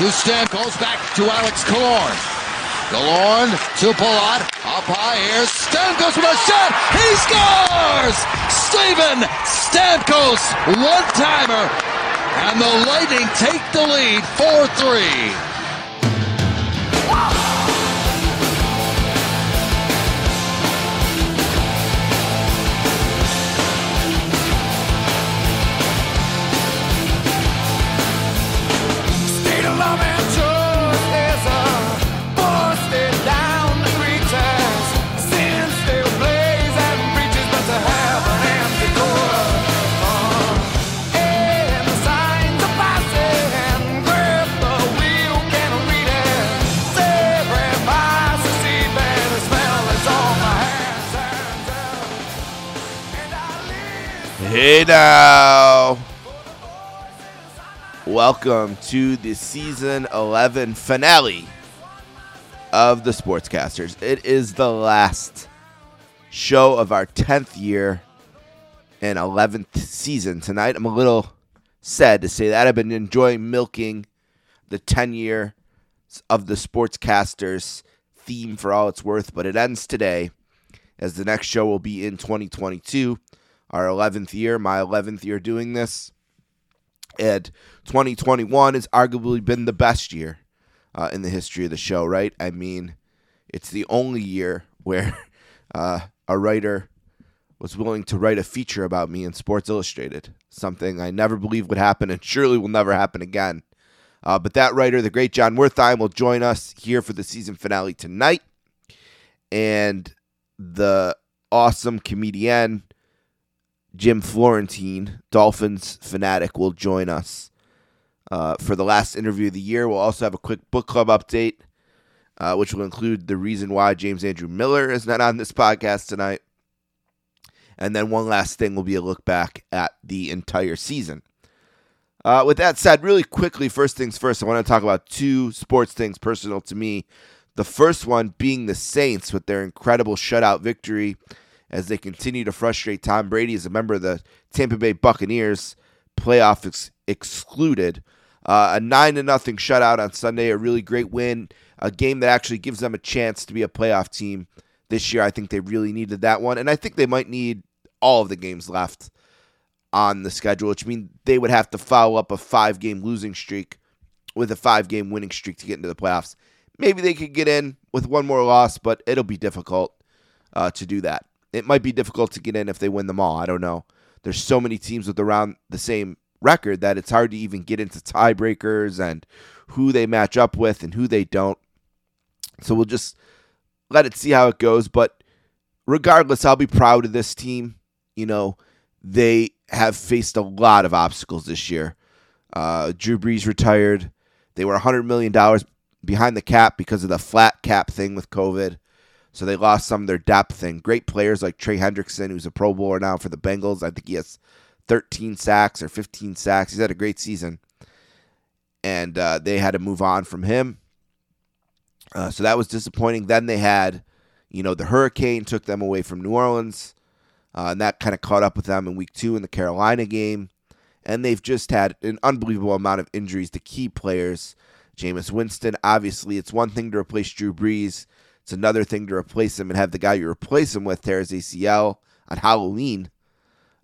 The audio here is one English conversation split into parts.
to Stamkos, back to Alex Killorn. Killorn to Palat, up high here. Stamkos with a shot. He scores! Steven Stamkos, one-timer. And the Lightning take the lead 4-3. Hey now. Welcome to the season 11 finale of the Sportscasters. It is the last show of our 10th year and 11th season tonight. I'm a little sad to say that. I've been enjoying milking the 10 year of the Sportscasters theme for all it's worth, but it ends today as the next show will be in 2022 our 11th year, my 11th year doing this. And 2021 has arguably been the best year uh, in the history of the show, right? I mean, it's the only year where uh, a writer was willing to write a feature about me in Sports Illustrated, something I never believed would happen and surely will never happen again. Uh, but that writer, the great Jon Wertheim, will join us here for the season finale tonight. And the awesome comedian Jim Florentine, Dolphins fanatic, will join us uh, for the last interview of the year. We'll also have a quick book club update, uh, which will include the reason why James Andrew Miller is not on this podcast tonight. And then one last thing will be a look back at the entire season. Uh, with that said, really quickly, first things first, I want to talk about two sports things personal to me. The first one being the Saints with their incredible shutout victory as they continue to frustrate Tom Brady as a member of the Tampa Bay Buccaneers, playoff ex- excluded. Uh, a nine to nothing shutout on Sunday, a really great win, a game that actually gives them a chance to be a playoff team this year. I think they really needed that one, and I think they might need all of the games left on the schedule, which means they would have to follow up a five game losing streak with a five game winning streak to get into the playoffs. Maybe they could get in with one more loss, but it'll be difficult uh, to do that it might be difficult to get in if they win them all. I don't know. There's so many teams with around the same record that it's hard to even get into tiebreakers and who they match up with and who they don't. So we'll just let it see how it goes. But regardless, I'll be proud of this team. You know, they have faced a lot of obstacles this year. Uh, Drew Brees retired. They were $100 million behind the cap because of the flat cap thing with COVID. So they lost some of their depth and great players like Trey Hendrickson, who's a Pro Bowler now for the Bengals. I think he has 13 sacks or 15 sacks. He's had a great season. And uh, they had to move on from him. Uh, so that was disappointing. Then they had, you know, the hurricane took them away from New Orleans. Uh, and that kind of caught up with them in week two in the Carolina game. And they've just had an unbelievable amount of injuries to key players. Jameis Winston, obviously, it's one thing to replace Drew Brees. It's another thing to replace him and have the guy you replace him with tear his ACL on Halloween.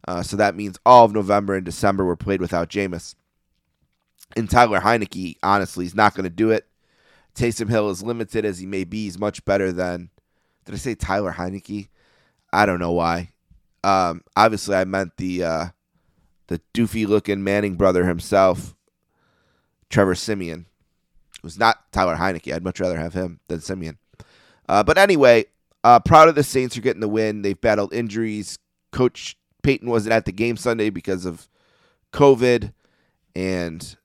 Uh, so that means all of November and December were played without Jameis. And Tyler Heinicke, honestly, he's not going to do it. Taysom Hill, as limited as he may be, he's much better than. Did I say Tyler Heinicke? I don't know why. Um, obviously, I meant the uh, the doofy looking Manning brother himself, Trevor Siemian. It was not Tyler Heinicke. I'd much rather have him than Siemian. Uh, but anyway, uh, proud of the Saints for getting the win. They've battled injuries. Coach Payton wasn't at the game Sunday because of COVID, and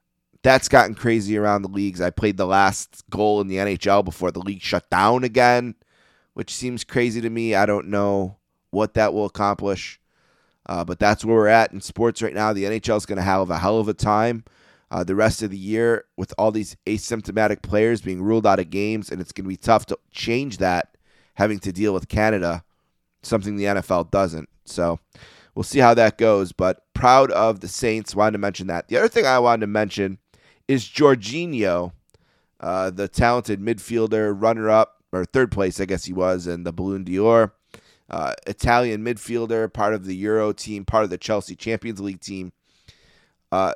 that's gotten crazy around the leagues. I played the last goal in the NHL before the league shut down again, which seems crazy to me. I don't know what that will accomplish, uh, but that's where we're at in sports right now. The NHL is going to have a hell of a time uh, the rest of the year with all these asymptomatic players being ruled out of games, and it's going to be tough to change that having to deal with Canada, something the NFL doesn't. So we'll see how that goes, but proud of the Saints. Wanted to mention that. The other thing I wanted to mention is Jorginho uh, the talented midfielder, runner up, or third place, I guess he was, in the Ballon d'Or. Uh, Italian midfielder, part of the Euro team, part of the Chelsea Champions League team. Uh,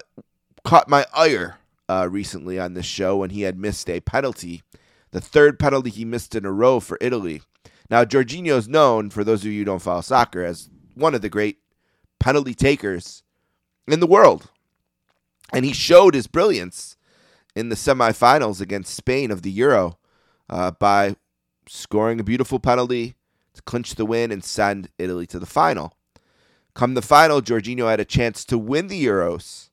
caught my ire uh, recently on this show when he had missed a penalty, the third penalty he missed in a row for Italy. Now, Jorginho is known, for those of you who don't follow soccer, as one of the great penalty takers in the world. And he showed his brilliance in the semifinals against Spain of the Euro uh, by scoring a beautiful penalty to clinch the win and send Italy to the final. Come the final, Jorginho had a chance to win the Euros,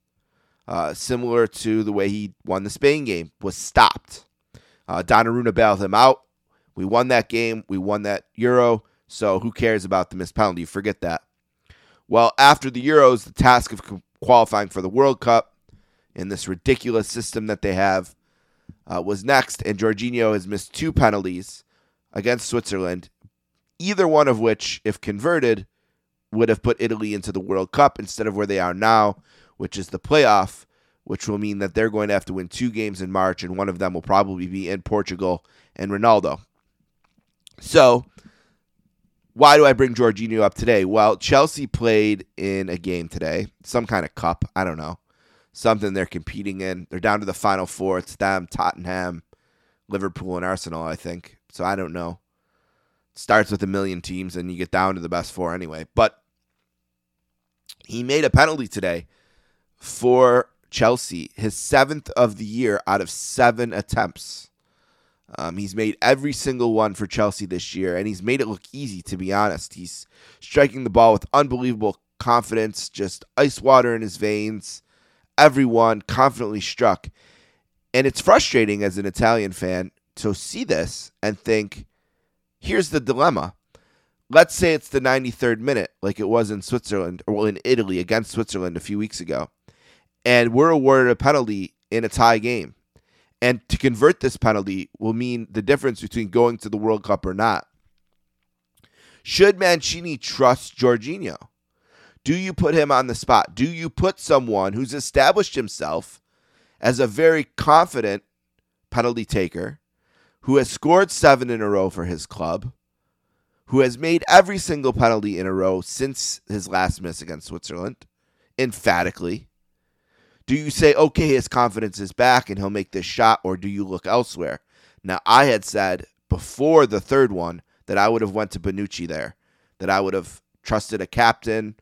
uh, similar to the way he won the Spain game, was stopped. Uh, Donnarumma bailed him out. We won that game. We won that Euro. So who cares about the missed penalty? Forget that. Well, after the Euros, the task of qualifying for the World Cup in this ridiculous system that they have uh, was next, and Jorginho has missed two penalties against Switzerland, either one of which, if converted, would have put Italy into the World Cup instead of where they are now, which is the playoff, which will mean that they're going to have to win two games in March, and one of them will probably be in Portugal and Ronaldo. So, why do I bring Jorginho up today? Well, Chelsea played in a game today, some kind of cup. I don't know. Something they're competing in. They're down to the final four. It's them, Tottenham, Liverpool, and Arsenal, I think. So I don't know. It starts with a million teams and you get down to the best four anyway. But he made a penalty today for Chelsea, his seventh of the year out of seven attempts. Um, he's made every single one for Chelsea this year, and he's made it look easy, to be honest. He's striking the ball with unbelievable confidence, just ice water in his veins. Everyone confidently struck. And it's frustrating as an Italian fan to see this and think, here's the dilemma. Let's say it's the 93rd minute, like it was in Switzerland, or in Italy against Switzerland a few weeks ago, and we're awarded a penalty in a tie game and to convert this penalty will mean the difference between going to the World Cup or not. Should Mancini trust Jorginho? Do you put him on the spot? Do you put someone who's established himself as a very confident penalty taker, who has scored seven in a row for his club, who has made every single penalty in a row since his last miss against Switzerland, emphatically? Do you say, okay, his confidence is back and he'll make this shot, or do you look elsewhere? Now, I had said before the third one that I would have went to Bonucci there, that I would have trusted a captain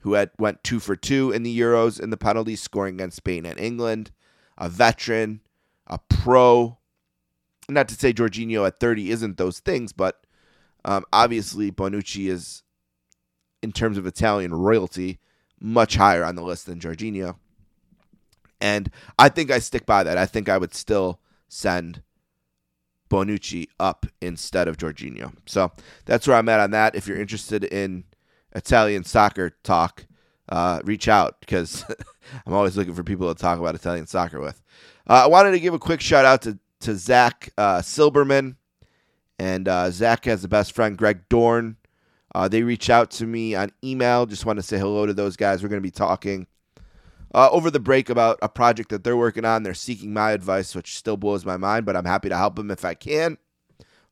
who had went two for two in the Euros in the penalties, scoring against Spain and England, a veteran, a pro. Not to say Jorginho at 30 isn't those things, but um, obviously Bonucci is, in terms of Italian royalty, much higher on the list than Jorginho. And I think I stick by that. I think I would still send Bonucci up instead of Jorginho. So that's where I'm at on that. If you're interested in Italian soccer talk, uh, reach out because I'm always looking for people to talk about Italian soccer with. Uh, I wanted to give a quick shout out to, to Zach uh, Silberman. And uh, Zach has a best friend, Greg Dorn. Uh, they reached out to me on email. Just want to say hello to those guys. We're going to be talking uh, over the break about a project that they're working on. They're seeking my advice, which still blows my mind, but I'm happy to help them if I can.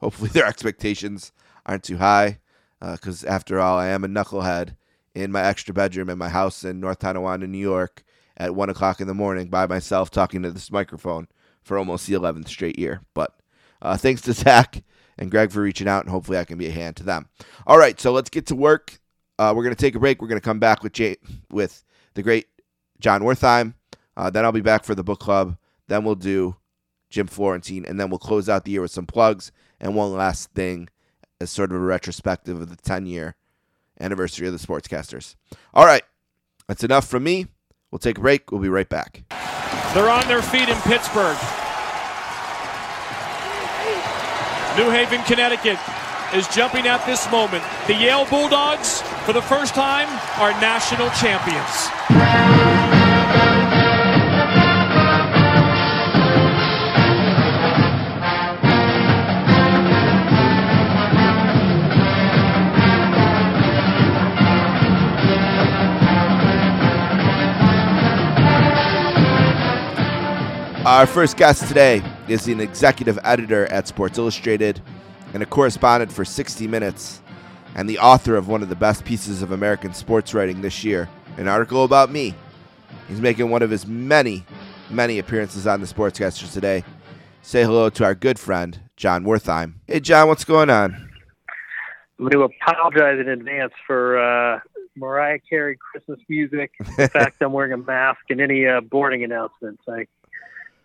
Hopefully, their expectations aren't too high, because uh, after all, I am a knucklehead in my extra bedroom in my house in North Tonawanda, New York, at one o'clock in the morning by myself talking to this microphone for almost the 11th straight year. But uh, thanks to Zach and Greg for reaching out, and hopefully I can be a hand to them. All right, so let's get to work. Uh, we're going to take a break. We're going to come back with Jay, with the great Jon Wertheim. Uh, then I'll be back for the book club. Then we'll do Jim Florentine, and then we'll close out the year with some plugs and one last thing as sort of a retrospective of the 10 year anniversary of the Sportscasters. All right, that's enough from me. We'll take a break. We'll be right back. They're on their feet in Pittsburgh. New Haven, Connecticut is jumping at this moment. The Yale Bulldogs, for the first time, are national champions. Our first guest today is an executive editor at Sports Illustrated and a correspondent for 60 Minutes, and the author of one of the best pieces of American sports writing this year, an article about me. He's making one of his many, many appearances on the Sportscasters today. Say hello to our good friend, Jon Wertheim. Hey, Jon, what's going on? I'm going to apologize in advance for uh, Mariah Carey Christmas music. In fact I'm wearing a mask and any uh, boarding announcements. I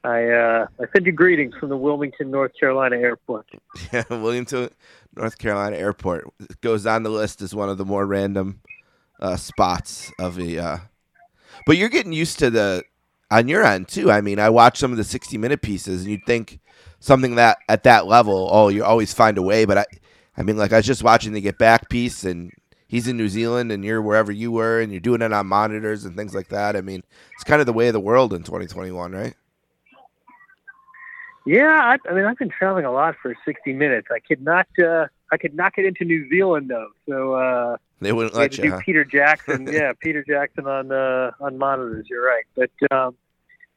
I uh, I send you greetings from the Wilmington, North Carolina airport. Yeah, Wilmington, North Carolina airport it goes on the list as one of the more random uh, spots of the. Uh... But you're getting used to the on your end too. I mean, I watch some of the 60 minute pieces, and you'd think something that at that level, oh, you always find a way. But I, I mean, like I was just watching the Get Back piece, and he's in New Zealand, and you're wherever you were, and you're doing it on monitors and things like that. I mean, it's kind of the way of the world in 2021, right? Yeah, I, I mean, I've been traveling a lot for 60 minutes. I could not, uh, I could not get into New Zealand though, so uh, they wouldn't let you. Do huh? Peter Jackson, yeah, Peter Jackson on uh, on monitors. You're right, but um,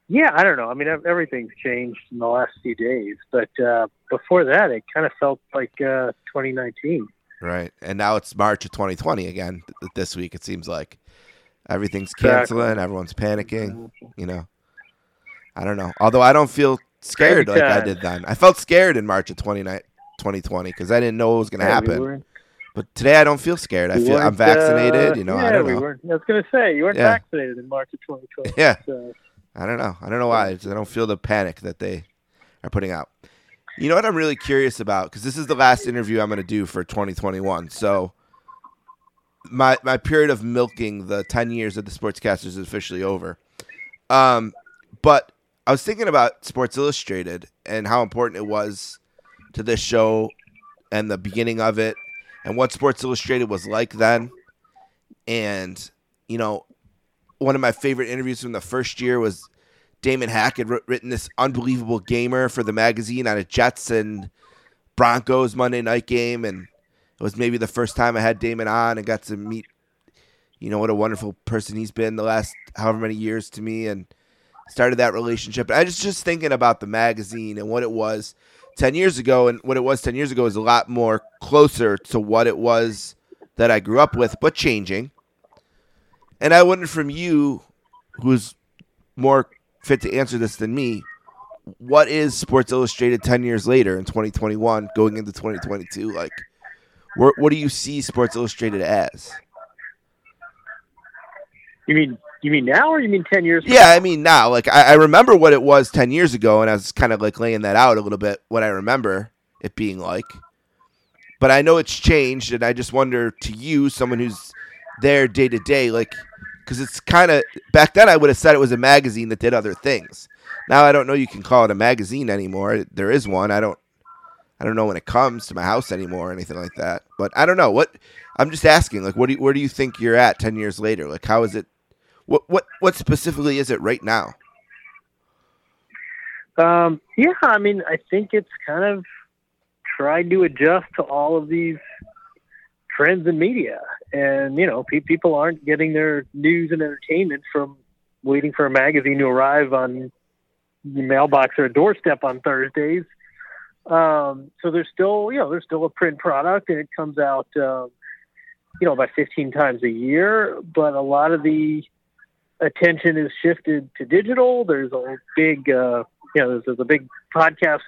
yeah, I don't know. I mean, everything's changed in the last few days, but uh, before that, it kind of felt like uh, 2019. Right, and now it's March of 2020 again. This week, it seems like everything's canceling, everyone's panicking. You know, I don't know. Although I don't feel scared like I did then. I felt scared in March of 2020 because I didn't know what was going to yeah, happen. We but today I don't feel scared. I feel I'm vaccinated. Uh, you know, yeah, I don't know. Weren't, I was going to say you weren't yeah. vaccinated in March of 2020. Yeah. So. I don't know. I don't know why. I don't feel the panic that they are putting out. You know what I'm really curious about because this is the last interview I'm going to do for 2021. So my my period of milking the 10 years of the Sportscasters is officially over. Um, but I was thinking about Sports Illustrated and how important it was to this show and the beginning of it and what Sports Illustrated was like then. And, you know, one of my favorite interviews from the first year was Damon Hack had written this unbelievable gamer for the magazine on a Jets and Broncos Monday night game. And it was maybe the first time I had Damon on and got to meet, you know, what a wonderful person he's been the last however many years to me. And, started that relationship. I was just thinking about the magazine and what it was 10 years ago and what it was 10 years ago is a lot more closer to what it was that I grew up with, but changing. And I wonder from you, who's more fit to answer this than me, what is Sports Illustrated 10 years later in 2021 going into 2022 like? What, what do you see Sports Illustrated as? You mean you mean now, or you mean ten years? Yeah, I mean now. Like I, I, remember what it was ten years ago, and I was kind of like laying that out a little bit. What I remember it being like, but I know it's changed, and I just wonder to you, someone who's there day to day, like because it's kind of back then I would have said it was a magazine that did other things. Now I don't know you can call it a magazine anymore. There is one. I don't. I don't know when it comes to my house anymore or anything like that. But I don't know what. I'm just asking. Like, what do you, where do you think you're at ten years later? Like, how is it what what what specifically is it right now? Um, yeah, I mean, I think it's kind of tried to adjust to all of these trends in media, and you know, pe- people aren't getting their news and entertainment from waiting for a magazine to arrive on the mailbox or a doorstep on Thursdays. Um, so there's still, you know, there's still a print product, and it comes out, um, you know, about 15 times a year. But a lot of the attention is shifted to digital. There's a big, uh, you know, there's, there's a big podcast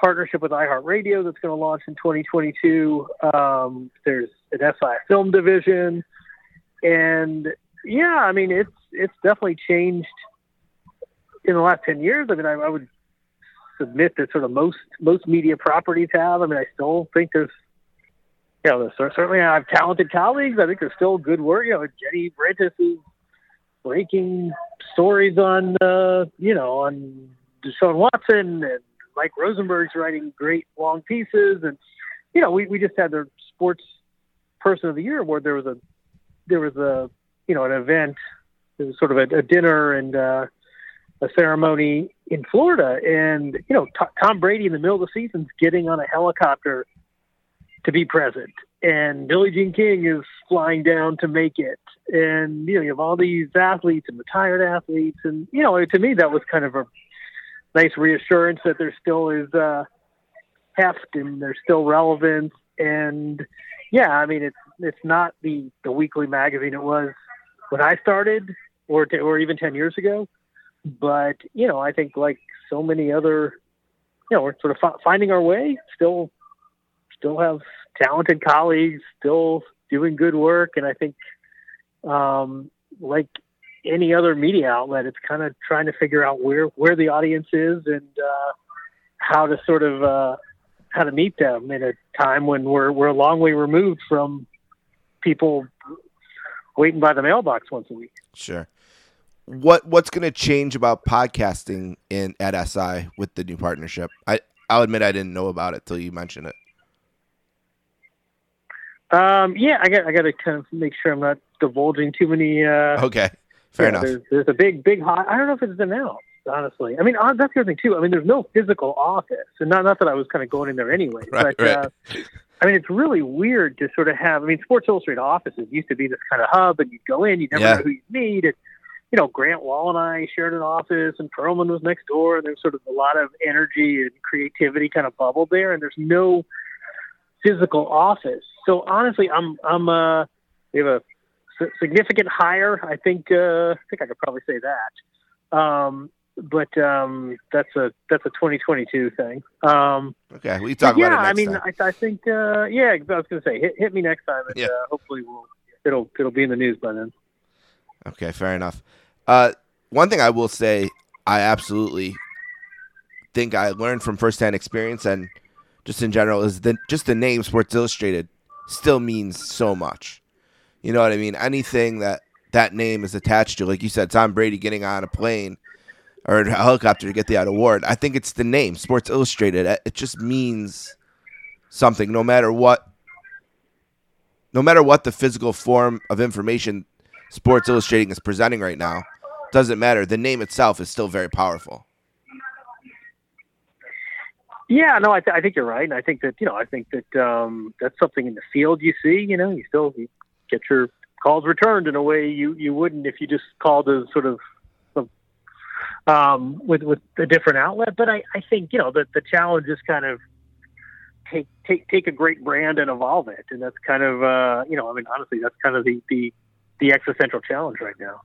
partnership with iHeartRadio that's going to launch in 2022. Um, there's an SI film division, and yeah, I mean it's it's definitely changed in the last 10 years. I mean, I, I would submit that sort of most most media properties have. I mean, I still think there's you know, certainly I have talented colleagues. I think there's still good work. You know, Jenny Vrentas is breaking stories on uh, you know on Deshaun Watson and Mike Rosenberg's writing great long pieces. And you know we, we just had the sports person of the year award. There was a there was a you know an event. It was sort of a, a dinner and uh, a ceremony in Florida. And you know T- Tom Brady in the middle of the season's getting on a helicopter to be present and Billie Jean King is flying down to make it and you know you have all these athletes and retired athletes, and you know to me that was kind of a nice reassurance that there still is uh, heft and there's still relevance. And yeah, I mean, it's it's not the the weekly magazine it was when I started, or t- or even ten years ago. But you know, I think like so many other, you know, we're sort of fi- finding our way. Still, still have talented colleagues, still doing good work, and I think, um, like any other media outlet, it's kind of trying to figure out where where the audience is and uh, how to sort of uh, how to meet them in a time when we're we're a long way removed from people waiting by the mailbox once a week. Sure. What what's going to change about podcasting in at SI with the new partnership? I I'll admit I didn't know about it till you mentioned it. Um, yeah, I got I got to kind of make sure I'm not divulging too many. Uh, Okay, fair yeah, enough. There's, there's a big big hot. I don't know if it's announced. Honestly, I mean uh, that's the other thing too. I mean, there's no physical office, and not not that I was kind of going in there anyway. Right, but right. Uh, I mean, it's really weird to sort of have. I mean, Sports Illustrated offices used to be this kind of hub, and you'd go in, you never Yeah. know who you meet. And, you know, Grant Wahl and I shared an office, and Pearlman was next door, and there's sort of a lot of energy and creativity kind of bubbled there, and there's no physical office. So honestly, I'm I'm uh, we have a s- significant hire. I think uh, I think I could probably say that. Um, but um, that's a that's a 2022 thing. Um, Okay, we talk yeah, about it I mean. I, I think, uh, yeah, I was going to say, hit, hit me next time, and Yeah. uh, hopefully we'll it'll it'll be in the news by then. Okay, fair enough. Uh, one thing I will say, I absolutely think I learned from firsthand experience and just in general is that just the name Sports Illustrated still means so much. You know what I mean? Anything that that name is attached to, like you said, Tom Brady getting on a plane or a helicopter to get the award. I think it's the name Sports Illustrated. It it just means something, no matter what. No matter what the physical form of information Sports Illustrating is presenting right now, doesn't matter. The name itself is still very powerful. Yeah, no, I, th- I think you're right, and I think that you know, I think that um, that's something in the field you see. You know, you still you get your calls returned in a way you you wouldn't if you just called a sort of um, with with a different outlet. But I, I think you know the the challenge is kind of take take take a great brand and evolve it, and that's kind of uh, you know, I mean, honestly, that's kind of the the the existential challenge right now.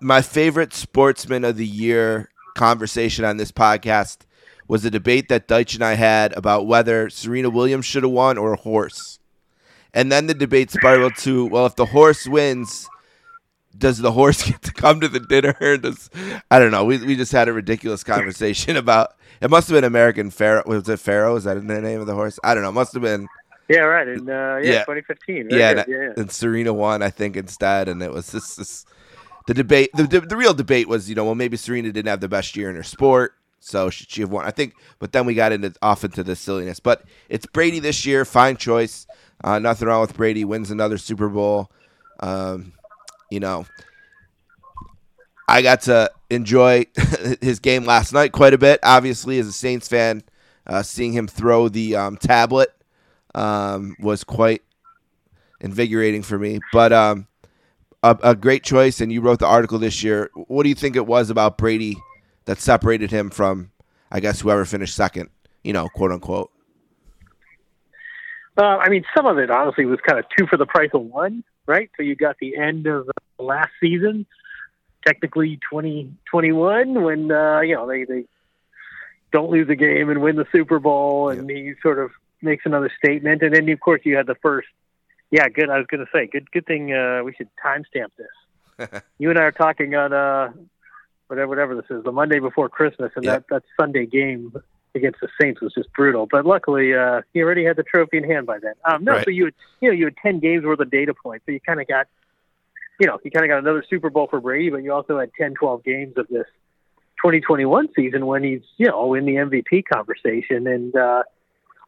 My favorite sportsman of the year conversation on this podcast was a debate that Deitch and I had about whether Serena Williams should have won or a horse. And then the debate spiraled to, well, if the horse wins, does the horse get to come to the dinner? Does I don't know. We we just had a ridiculous conversation about it must have been American Pharoah. Was it Pharoah? Is that the name of the horse? I don't know. It must have been Yeah, right. And uh, yeah, Yeah. 2015. Very yeah, and, yeah, yeah. and Serena won, I think, instead, and it was this, this the debate. The, the the real debate was, you know, well, maybe Serena didn't have the best year in her sport, so should she have won? I think, but then we got into off into the silliness. But it's Brady this year, fine choice. Uh, nothing wrong with Brady. Wins another Super Bowl. Um, you know, I got to enjoy his game last night quite a bit. Obviously, as a Saints fan, uh, seeing him throw the um, tablet um, was quite invigorating for me. But um, a, a great choice, and you wrote the article this year. What do you think it was about Brady that separated him from, I guess, whoever finished second? You know, quote unquote. Uh, I mean, some of it honestly was kind of two for the price of one, right? So you got the end of uh, last season, technically 2021, when uh, you know they they don't lose a game and win the Super Bowl, and he sort of makes another statement, and then of course you had the first. Yeah, good. I was going to say, good. Good thing uh, we should timestamp this. you and I are talking on uh, whatever whatever this is, the Monday before Christmas, and Yep. that that Sunday game against the Saints was just brutal. But luckily, uh, he already had the trophy in hand by then. Um, no, Right. so you had you know you had ten games worth of data points, so you kind of got you know you kind of got another Super Bowl for Brady, but you also had 10, 12 games of this 2021 season when he's you know in the MVP conversation. And uh,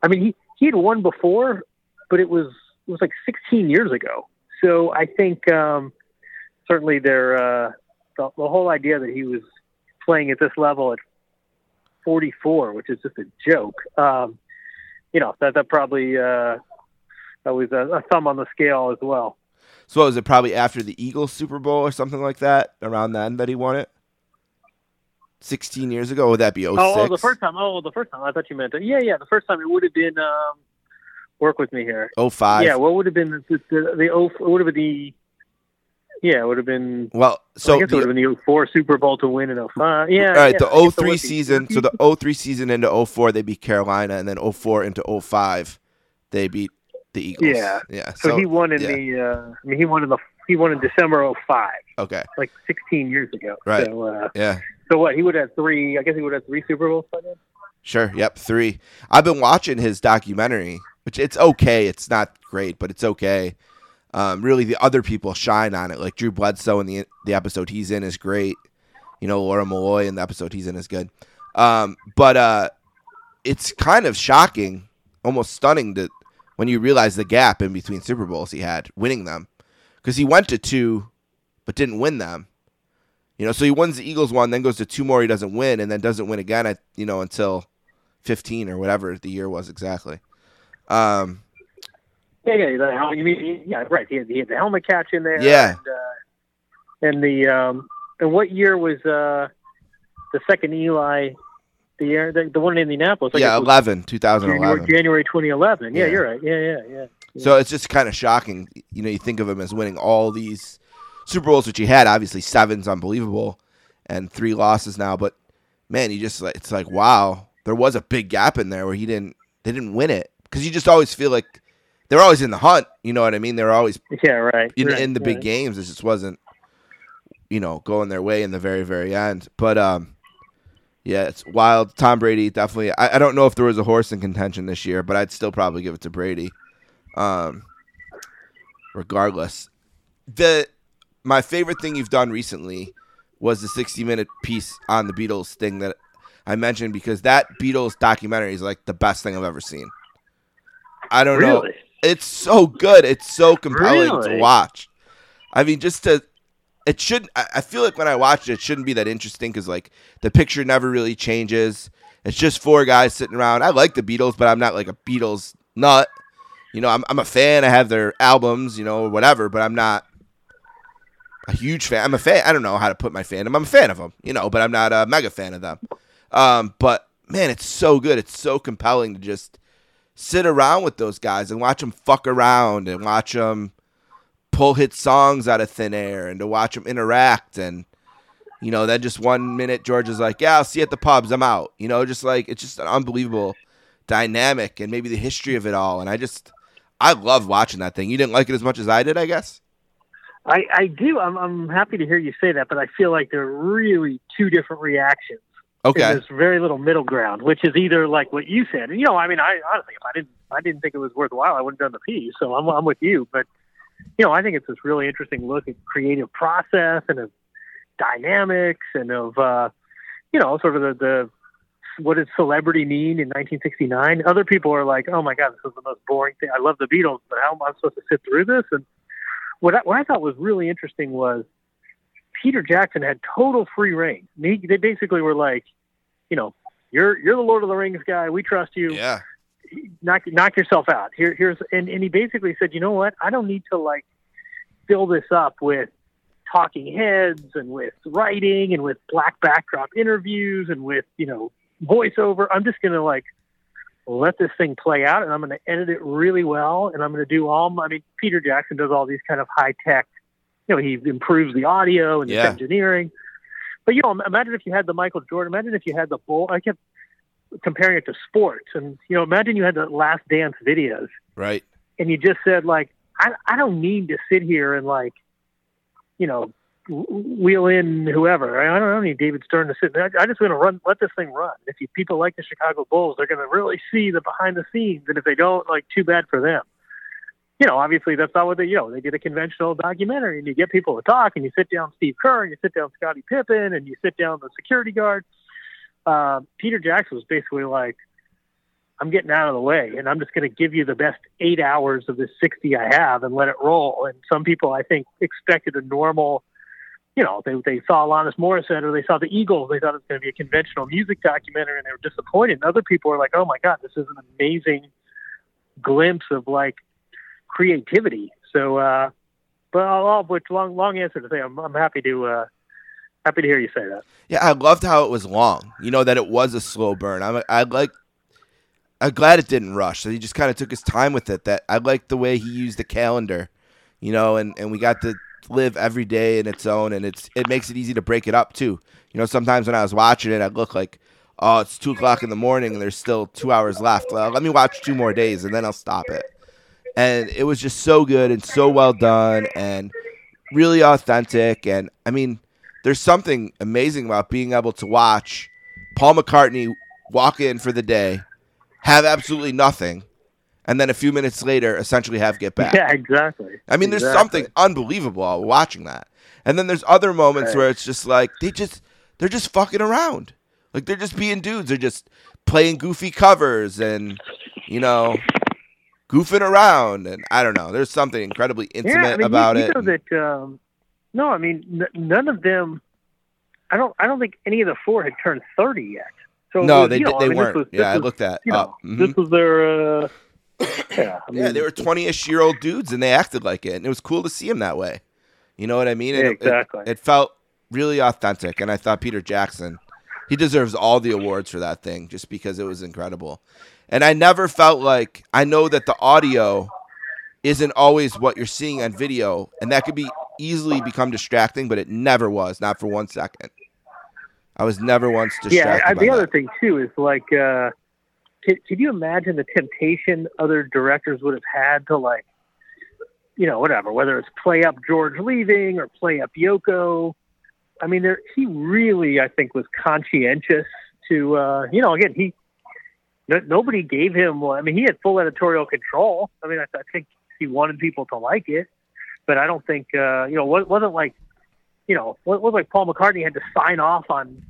I mean he he had won before, but it was it was like 16 years ago. So I think um, certainly there uh, the, the whole idea that he was playing at this level at 44, which is just a joke. Um, you know that that probably uh, that was a, a thumb on the scale as well. So what was it? Probably after the Eagles Super Bowl or something like that. Around then that he won it. 16 years ago. Would that be 06? Oh, oh, the first time. Oh, the first time. I thought you meant. It. Yeah, yeah. The first time it would have been. Um, work with me here. 05. Yeah. What would have been the the, the, the oh, it would have been the. Yeah, it would have been. Well, so I guess it would have been the 04 Super Bowl to win in 05. Yeah. all right, yeah, the I 03 would season. So the 03 season into 04, they beat Carolina, and then 04 into 05, they beat the Eagles. Yeah. Yeah. So, he won in yeah. the. Uh, I mean, he won in the. He won in December 05, Okay. like 16 years ago. Right. So, uh, Yeah. so what? He would have three. I guess he would have three Super Bowls by then. Sure. Yep. Three. I've been watching his documentary, which it's okay. It's not great, but it's okay. Um, really, the other people shine on it. Like Drew Bledsoe in the the episode he's in is great. You know, Lawyer Milloy in the episode he's in is good. Um, but uh, it's kind of shocking, almost stunning that when you realize the gap in between Super Bowls he had winning them, because he went to two, but didn't win them. You know, so he wins the Eagles one, then goes to two more he doesn't win, and then doesn't win again. At you know until fifteen or whatever the year was exactly. Um, Yeah, yeah. The, hel- you mean? Yeah, right. He had, he had the helmet catch in there. Yeah. And, uh, and the um, and what year was uh the second Eli? The year the, the one in Indianapolis. I yeah, was 11, January, 2011. January 2011. Yeah, Yeah. you're right. Yeah, yeah, yeah. So it's just kind of shocking. You know, you think of him as winning all these Super Bowls, which he had. Obviously, seven's unbelievable, and three losses now. But man, you just like it's like wow, there was a big gap in there where he didn't they didn't win it because you just always feel like they're always in the hunt. You know what I mean? They're always Yeah, right. in, right, in the big right. games. It just wasn't, you know, going their way in the very, very end. But um, yeah, it's wild. Tom Brady definitely. I, I don't know if there was a horse in contention this year, but I'd still probably give it to Brady. Um, regardless, the my favorite thing you've done recently was the 60 minute piece on the Beatles thing that I mentioned because that Beatles documentary is like the best thing I've ever seen. I don't know. Really? It's so good. It's so compelling to watch. I mean, just to it shouldn't. I feel like when I watched it, it shouldn't be that interesting because like the picture never really changes. It's just four guys sitting around. I like the Beatles, but I'm not like a Beatles nut. You know, I'm I'm a fan. I have their albums, you know, or whatever, but I'm not a huge fan. I'm a fan. I don't know how to put my fandom. I'm a fan of them, you know, but I'm not a mega fan of them. Um, but man, it's so good. It's so compelling to just sit around with those guys and watch them fuck around and watch them pull hit songs out of thin air and to watch them interact and you know then just one minute George is like, "Yeah, I'll see you at the pubs. I'm out." You know, just like it's just an unbelievable dynamic and maybe the history of it all. And I just I love watching that thing. You didn't like it as much as I did, I guess. I, I do. I'm, I'm happy to hear you say that, but I feel like there are really two different reactions. Okay. There's very little middle ground, which is either like what you said. And you know, I mean, I honestly, if I didn't, I didn't think it was worthwhile. I wouldn't have done the piece. So I'm, I'm with you. But you know, I think it's this really interesting look at creative process and of dynamics and of uh, you know, sort of the, the what did celebrity mean in 1969? Other people are like, oh my god, this is the most boring thing. I love the Beatles, but how am I supposed to sit through this? And what I, what I thought was really interesting was Peter Jackson had total free reign. He, they basically were like, you know, you're you're the Lord of the Rings guy. We trust you. Yeah. Knock knock yourself out. Here here's and, and he basically said, you know what? I don't need to like fill this up with talking heads and with writing and with black backdrop interviews and with you know voiceover. I'm just gonna like let this thing play out and I'm going to edit it really well and I'm going to do all my, I mean Peter Jackson does all these kind of high tech you know he improves the audio and Yeah. the engineering but you know imagine if you had the Michael Jordan imagine if you had the bull I kept comparing it to sports and you know imagine you had the last dance videos Right. and you just said like I I don't need to sit here and like you know wheel in whoever. I don't, I don't need David Stern to sit. there. I, I just want to run, let this thing run. If you, people like the Chicago Bulls, they're going to really see the behind the scenes, and if they don't, like too bad for them. You know, obviously that's not what they. You know, they did a conventional documentary, and you get people to talk, and you sit down Steve Kerr, and you sit down Scottie Pippen, and you sit down the security guard. Uh, Peter Jackson was basically like, I'm getting out of the way, and I'm just going to give you the best eight hours of this 60 I have and let it roll. And some people, I think, expected a normal, you know, they, they saw Alanis Morissette or they saw the Eagles. They thought it was going to be a conventional music documentary, and they were disappointed. And other people were like, oh my God, this is an amazing glimpse of like creativity. So, uh, but all of which long, long answer to say, I'm, I'm happy to, uh, happy to hear you say that. Yeah, I loved how it was long. You know that it was a slow burn. I'm I like. I'm glad it didn't rush. That he just kind of took his time with it. That I like the way he used the calendar, you know, and and we got to live every day in its own, and it's it makes it easy to break it up too. You know, sometimes when I was watching it, I'd look like, oh, it's two o'clock in the morning, and there's still two hours left. Well, let me watch two more days, and then I'll stop it. And it was just so good and so well done, and really authentic. And I mean, there's something amazing about being able to watch Paul McCartney walk in for the day, have absolutely nothing, and then a few minutes later, essentially have get back. Yeah, exactly. I mean, there's Exactly. something unbelievable watching that. And then there's other moments Right. where it's just like they just they're just fucking around. Like they're just being dudes. They're just playing goofy covers and you know goofing around and I don't know. There's something incredibly intimate yeah, I mean, about you, you it. know that. Um, no, I mean, n- none of them. I don't. I don't think any of the four had turned thirty yet. So no, was, they know, did, I mean, weren't. was- yeah, I looked that You know, up. Mhm. this was their. Uh, yeah, I mean, yeah, they were 20ish year old dudes and they acted like it and it was cool to see them that way. You know what I mean? Yeah, it- it- exactly. it felt really authentic and I thought Peter Jackson he deserves all the awards for that thing just because it was incredible. And I never felt like I know that the audio isn't always what you're seeing on video, and that could be easily become distracting, but it never was, not for one second. I was never once Yeah, distracted. By the that. other thing too is like, uh, can, can you imagine the temptation other directors would have had to like, you know, whatever, whether it's play up George leaving or play up Yoko. I mean, there he really, I think, was conscientious to, uh, you know, again, he no, nobody gave him. I mean, he had full editorial control. I mean, I, I think he wanted people to like it, but I don't think, uh, you know, it wasn't like, you know, it wasn't like Paul McCartney had to sign off on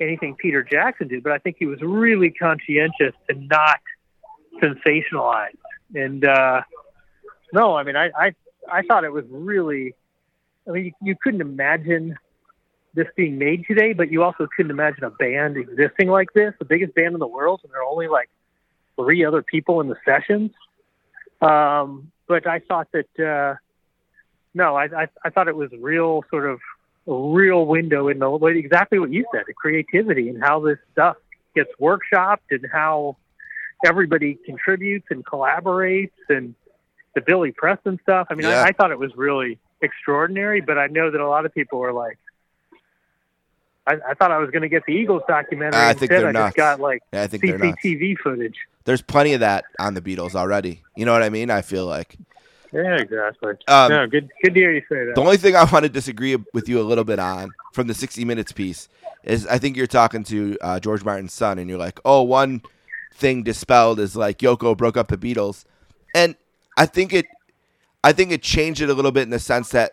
anything Peter Jackson did, but I think he was really conscientious to not sensationalize. And uh, no, I mean, I, I I thought it was really. I mean, you, you couldn't imagine this being made today, but you also couldn't imagine a band existing like this, the biggest band in the world, and there are only like three other people in the sessions. Um, but I thought that uh, no, I, I I thought it was real sort of a real window in the exactly what you said, the creativity and how this stuff gets workshopped and how everybody contributes and collaborates and the Billy Preston stuff. I mean, Yeah. I, I thought it was really extraordinary, but I know that a lot of people were like, I, I thought I was going to get the Eagles documentary. I think Instead, they're I just got like I think. CCTV footage. There's plenty of that on the Beatles already. You know what I mean? I feel like. Yeah, exactly. Um, no, good, good to hear you say that. The only thing I want to disagree with you a little bit on from the 60 Minutes piece is I think you're talking to uh, George Martin's son, and you're like, oh, one thing dispelled is like Yoko broke up the Beatles, and I think it, I think it changed it a little bit in the sense that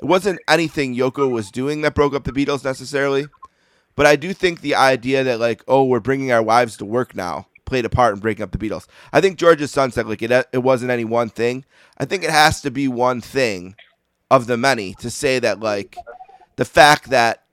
it wasn't anything Yoko was doing that broke up the Beatles necessarily, but I do think the idea that like, oh, we're bringing our wives to work now played a part in breaking up the Beatles. I think George's son said like it uh, it wasn't any one thing. I think it has to be one thing of the many to say that like the fact that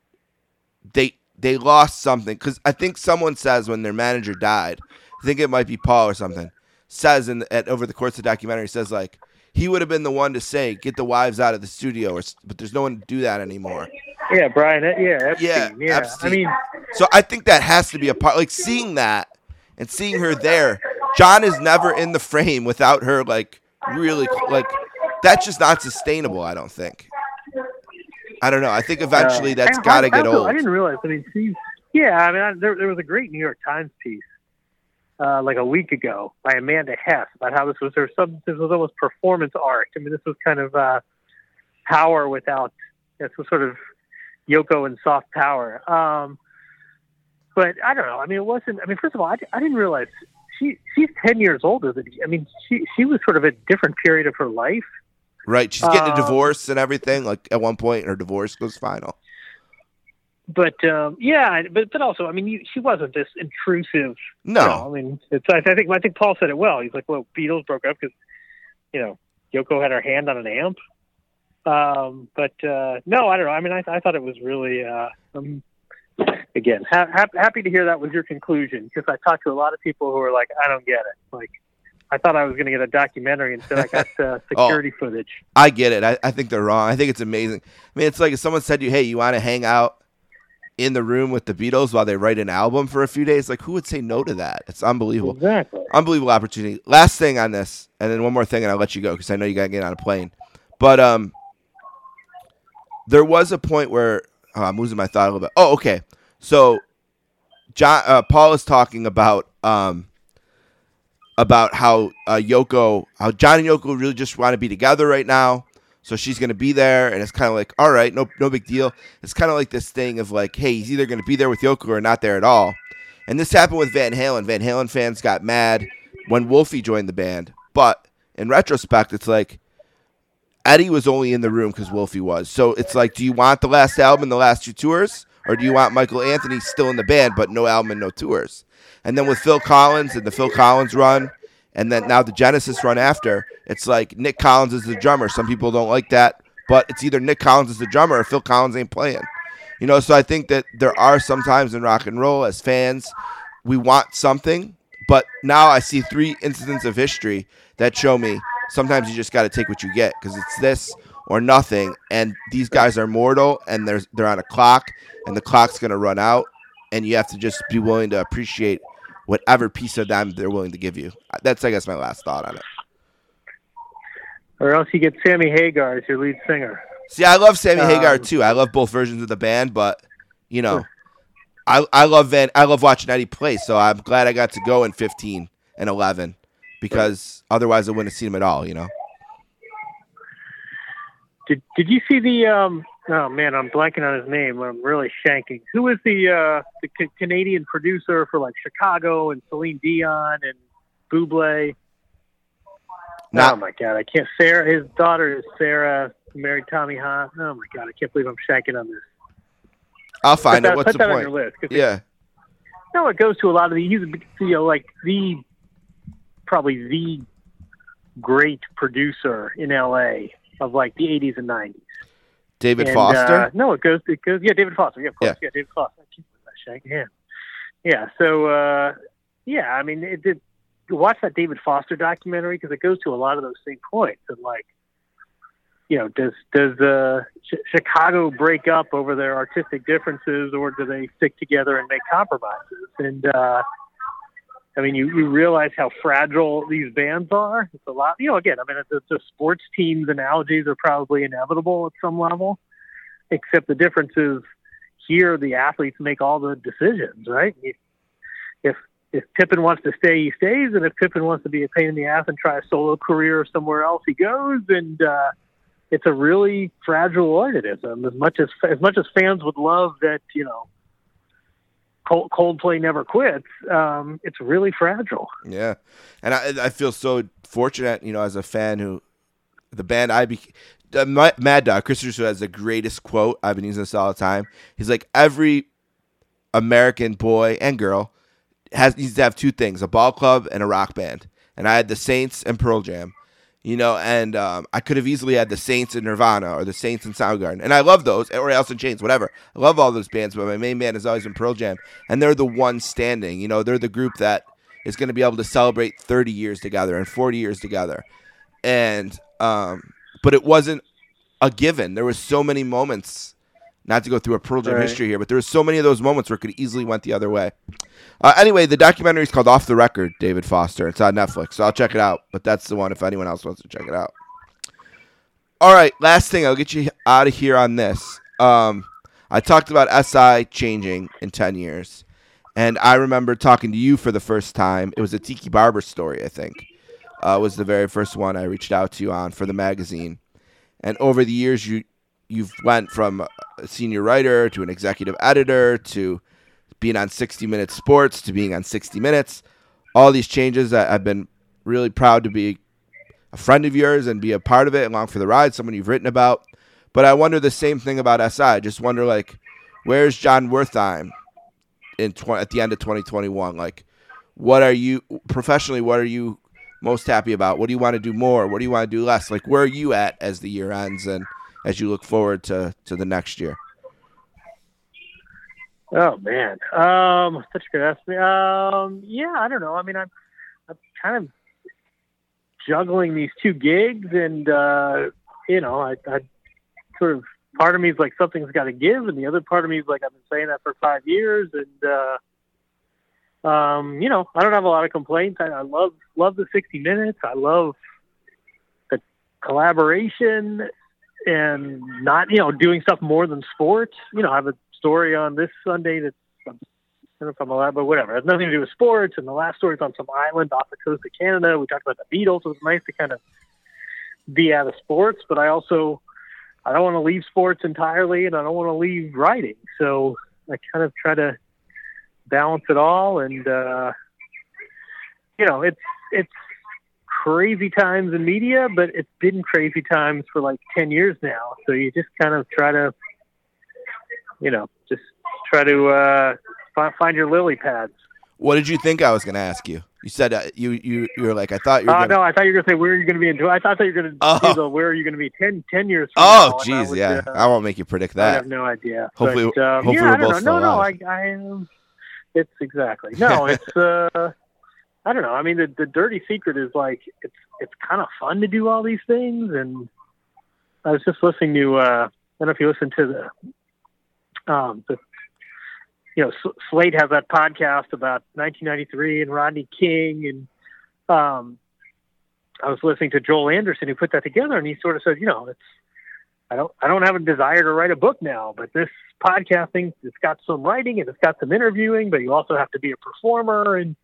they they lost something because I think someone says when their manager died, I think it might be Paul or something, says in at over the course of the documentary says like he would have been the one to say get the wives out of the studio, or, but there's no one to do that anymore. yeah, Brian. Yeah, Epstein. Yeah, Yeah, Epstein. I mean, So I think that has to be a part. Like seeing that and seeing her there, John is never in the frame without her. Like really, like that's just not sustainable. I don't think. I don't know. I think eventually Uh, that's got to get old. I didn't realize. I mean, yeah. I mean, I, there there was a great New York Times piece uh, like a week ago by Amanda Hess about how this was her this was almost performance art. I mean, this was kind of uh, power without this was sort of Yoko and soft power. Um, but I don't know. I mean, it wasn't. I mean, first of all, I, I didn't realize she she's ten years older than. I mean, she she was sort of a different period of her life. Right. She's getting a Um, divorce and everything. Like at one point, her divorce goes final. But um, yeah, but but also, I mean, you, she wasn't this intrusive. No. you know, I mean, it's. I, think I think Paul said it well. He's like, well, Beatles broke up because you know Yoko had her hand on an amp. Um, but uh, no, I don't know. I mean, I, I thought it was really. Uh, um, again, ha- ha- happy to hear that was your conclusion because I talked to a lot of people who were like, I don't get it. Like, I thought I was going to get a documentary instead I got uh, security footage. I get it. I, I think they're wrong. I think it's amazing. I mean, it's like if someone said to you, "Hey, you want to hang out in the room with the Beatles while they write an album for a few days. Like, who would say no to that? It's unbelievable. Exactly. Unbelievable opportunity. Last thing on this, and then one more thing, and I'll let you go because I know you got to get on a plane. But um, there was a point where oh, I'm losing my thought a little bit. Oh, okay. So, John, uh, Paul is talking about um, about how uh, Yoko, how John and Yoko really just want to be together right now. So she's going to be there, and it's kind of like, all right, no, no big deal. It's kind of like this thing of like, hey, he's either going to be there with Yoko or not there at all. And this happened with Van Halen. Van Halen fans got mad when Wolfie joined the band, but in retrospect, it's like Eddie was only in the room because Wolfie was. So it's like, do you want the last album and the last two tours, or do you want Michael Anthony still in the band but no album and no tours? And then with Phil Collins and the Phil Collins run, and then now the Genesis run after, it's like Nick Collins is the drummer. Some people don't like that, but it's either Nick Collins is the drummer or Phil Collins ain't playing. You know, so I think that there are sometimes in rock and roll as fans, we want something, but now I see three incidents of history that show me sometimes you just got to take what you get because it's this or nothing. And these guys are mortal and they're they're on a clock, and the clock's gonna run out, and you have to just be willing to appreciate whatever piece of them they're willing to give you. That's I guess my last thought on it. Or else you get Sammy Hagar as your lead singer. See, I love Sammy Um, Hagar too. I love both versions of the band, but you know, I I love Van. I love watching Eddie play. So I'm glad I got to go in 15 and 11 because otherwise I wouldn't have seen him at all. You know. Did Did you see the? um Oh man, I'm blanking on his name. I'm really shanking. Who is the uh the ca- Canadian producer for like Chicago and Celine Dion and Buble? Not- oh my god, I can't. Sarah, his daughter is Sarah, married Tommy Hahn. Oh my god, I can't believe I'm shanking on this. I'll find put it. that, What's put the that on point? your list. 'cause it- Yeah. No, it goes to a lot of the. He's you know like the probably the great producer in LA of like the 80s and 90s. David And, Foster. Uh, no, it goes. It goes. Yeah, David Foster. Yeah, of course. Yeah, David Foster. I keep that shank. Yeah, yeah. So uh, yeah, I mean, it did. Watch that David Foster documentary because it goes to a lot of those same points and like, you know, does does uh, Ch- Chicago break up over their artistic differences or do they stick together and make compromises? And uh, I mean, you, you realize how fragile these bands are. It's a lot, you know. Again, I mean, the, the sports teams analogies are probably inevitable at some level, except the difference is here the athletes make all the decisions, right? If if, Pippen wants to stay, he stays, and if Pippen wants to be a pain in the ass and try a solo career somewhere else, he goes. And uh, it's a really fragile organism. As much as as much as fans would love that, you know. Cold, Coldplay never quits. Um, it's really fragile. Yeah, and I I feel so fortunate, you know, as a fan who the band I be uh, Mad Dog Chris Russo has the greatest quote. I've been using this all the time. He's like every American boy and girl has needs to have two things: a ball club and a rock band. And I had the Saints and Pearl Jam, you know, and um, I could have easily had the Saints and Nirvana or the Saints and Soundgarden, and I love those or Alice in Chains, whatever. I love all those bands, but my main band has always been Pearl Jam, and they're the one standing. You know, they're the group that is going to be able to celebrate 30 years together and 40 years together, and um, but it wasn't a given. There was so many moments. Not to go through a Pearl Jam Right. history here, but there were so many of those moments where it could easily went the other way. Uh, anyway, the documentary is called Off the Record, David Foster. It's on Netflix, so I'll check it out. But that's the one if anyone else wants to check it out. All right, last thing, I'll get you out of here on this. Um, I talked about SI changing in 10 years, and I remember talking to you for the first time. It was a Tiki Barber story, I think. Uh, was the very first one I reached out to you on for the magazine. And over the years, you you've went from a senior writer to an executive editor to being on 60 Minutes Sports to being on 60 Minutes. All these changes, I, I've been really proud to be a friend of yours and be a part of it, along for the ride, someone you've written about. But I wonder the same thing about SI. I just wonder, like, where's Jon Wertheim in tw- at the end of 2021? Like, what are you professionally? What are you most happy about? What do you want to do more? What do you want to do less? Like, where are you at as the year ends and as you look forward to to the next year? Oh man, um, such a good ask. Um, yeah, I don't know. I mean, I'm, I'm kind of juggling these two gigs, and uh, you know, I, I sort of part of me is like something's got to give, and the other part of me is like I've been saying that for five years, and uh, um, you know I don't have a lot of complaints. I, I love love the 60 minutes. I love the collaboration and not you know doing stuff more than sports. You know I have a story on this Sunday that's I don't know if I'm allowed, but whatever. It has nothing to do with sports. And the last story's on some island off the coast of Canada. We talked about the Beatles. It was nice to kind of be out of sports, but I also I don't want to leave sports entirely, and I don't want to leave writing. So I kind of try to balance it all, and uh, you know, it's it's crazy times in media, but it's been crazy times for like ten years now. So you just kind of try to, you know, just try to uh, find your lily pads. What did you think I was going to ask you? You said uh, you you you were like I thought you were. Oh gonna... no, I thought you were going to say where are you going to be in. I thought you were going to Oh. the where are you going to be 10, 10 years. From Oh, jeez, yeah. uh, I won't make you predict that. I have no idea. Hopefully- but, um, hopefully yeah, we're I don't both still No, no. I, I um, it's exactly no. It's uh, I don't know. I mean, the the dirty secret is like it's it's kind of fun to do all these things, and I was just listening to uh, I don't know if you listen to the um the you know S- Slate has that podcast about 1993 and Rodney King and um I was listening to Joel Anderson who put that together, and he sort of said, you know, it's I don't I don't have a desire to write a book now, but this podcasting it's got some writing and it's got some interviewing, but you also have to be a performer and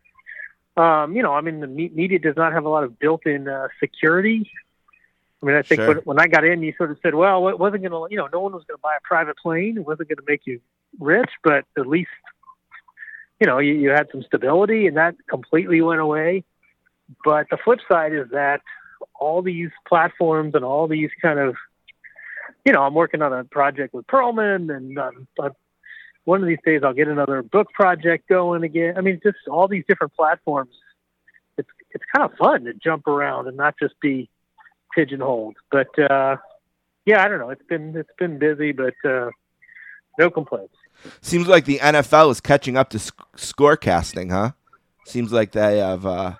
um, you know, I mean the me- media does not have a lot of built-in uh, security. I mean, I think Sure. when, when I got in, you sort of said, well, it wasn't going to, you know, no one was going to buy a private plane. It wasn't going to make you rich, but at least, you know, you, you had some stability, and that completely went away. But the flip side is that all these platforms and all these kind of, you know, I'm working on a project with Pearlman, and um, one of these days I'll get another book project going again. I mean, just all these different platforms. It's it's kind of fun to jump around and not just be pigeonholed. But uh, yeah, I don't know. It's been it's been busy, but uh, no complaints. Seems like the NFL is catching up to sc- scorecasting, huh? Seems like they have uh,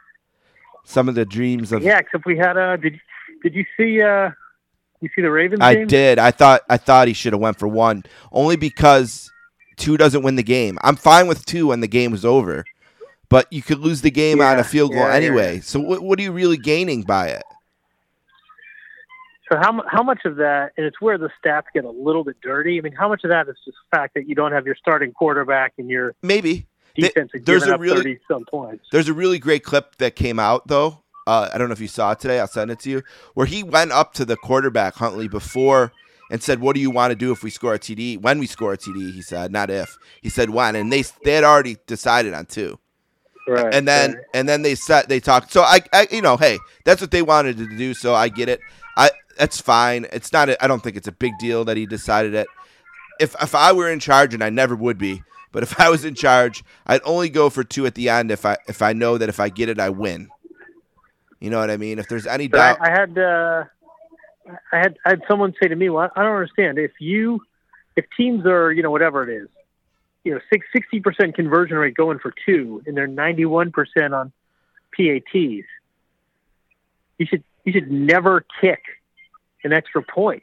some of the dreams of. Yeah, except we had a. did did you see uh you see the Ravens I game? did. I thought. I thought he should have went for one, only because two doesn't win the game. I'm fine with two when the game is over, but you could lose the game on Yeah, a field goal yeah, anyway. yeah. So what, what are you really gaining by it? So how how much of that and it's where the stats get a little bit dirty. I mean, how much of that is just the fact that you don't have your starting quarterback and your Maybe defense is there's a really- some points? There's a really great clip that came out though. Uh, I don't know if you saw it today. I'll send it to you. Where he went up to the quarterback Huntley before and said, "What do you want to do if we score a TD? When we score a TD?" He said, "Not if." He said, "When?" And they they had already decided on two. Right. and then right. and then they set they talked. So I, I you know hey that's what they wanted to do. So I get it. I that's fine. It's not. A, I don't think it's a big deal that he decided it. If if I were in charge, and I never would be, but if I was in charge, I'd only go for two at the end if I if I know that if I get it, I win. You know what I mean? If there's any But doubt, I, I had uh, I had I had someone say to me, "Well, I don't understand. If you if teams are you know whatever it is, you know sixty percent conversion rate going for two, and they're ninety one percent on PATs, you should you should never kick an extra point.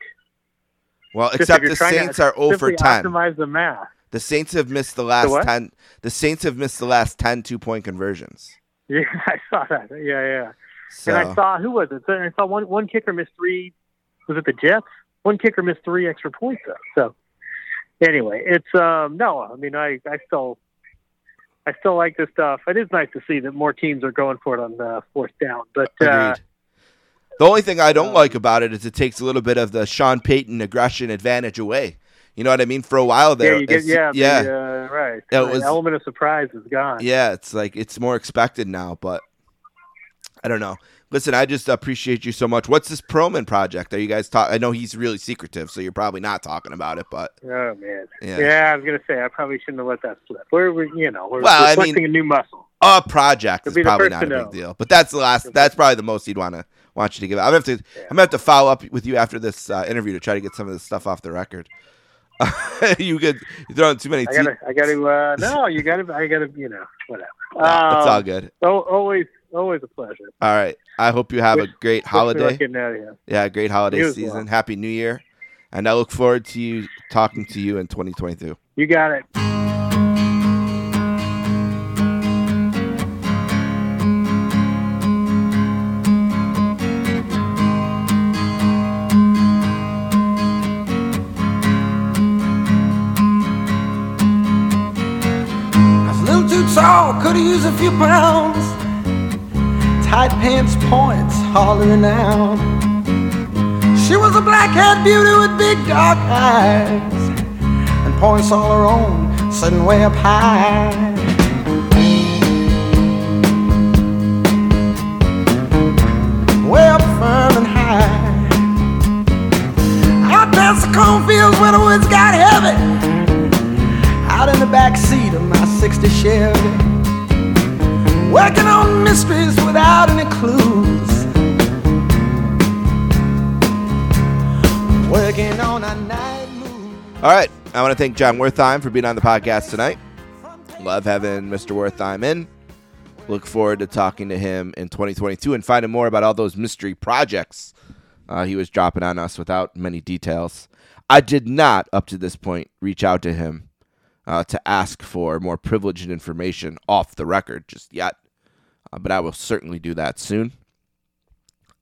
well, Just except the Saints are 0 for simply 10. Optimize the math. The Saints have missed the last what? 10. The Saints have missed the last 10 two point conversions. Yeah, I saw that. Yeah, yeah. So And I saw who was it? So I saw one one kicker missed three. Was it the Jets? One kicker missed three extra points though. So anyway, it's um no. I mean, I I still I still like this stuff. It is nice to see that more teams are going for it on uh, fourth down. But uh. The only thing I don't um, like about it is it takes a little bit of the Sean Payton aggression advantage away. You know what I mean? For a while yeah, there, you get yeah yeah, the, uh, right. Yeah, it the was- element of surprise is gone. yeah. It's like it's more expected now, but I don't know. Listen, I just appreciate you so much. What's this Pearlman project? Are you guys talk? I know he's really secretive, so you're probably not talking about it, but Oh man. Yeah. Yeah. I was gonna say I probably shouldn't have let that slip. We're, we you know we're, Well, we're I mean- a new muscle. a project You'll is probably not a big deal. But that's the last. That's probably the most you'd want to want you to give. I'm gonna have to. I'm gonna have to follow up with you after this uh, interview to try to get some of this stuff off the record. you could you're throwing too many. I gotta I gotta uh, no you gotta I gotta you know whatever. Nah, it's Um, all good. Oh, always, always a pleasure. All right. I hope you have a great Wish we were holiday. Out. Yeah, great holiday You season. well. Happy New Year. And I look forward to you talking to you in 2022. You got it. tall, could've used a few pounds. Tight pants points hollering out. She was a black-haired beauty with big dark eyes and points all her own, sitting way up high. Way up firm and high. Out past the cornfields where the woods got heavy. Out in the back seat of my 60 Chevy. Working on mysteries without any clues. Working on a night moon. All right. I want to thank Jon Wertheim for being on the podcast tonight. Love having Mr. Wertheim in. Look forward to talking to him in 2022 and finding more about all those mystery projects uh, he was dropping on us without many details. I did not, up to this point, reach out to him uh, to ask for more privileged information off the record just yet, uh, but I will certainly do that soon.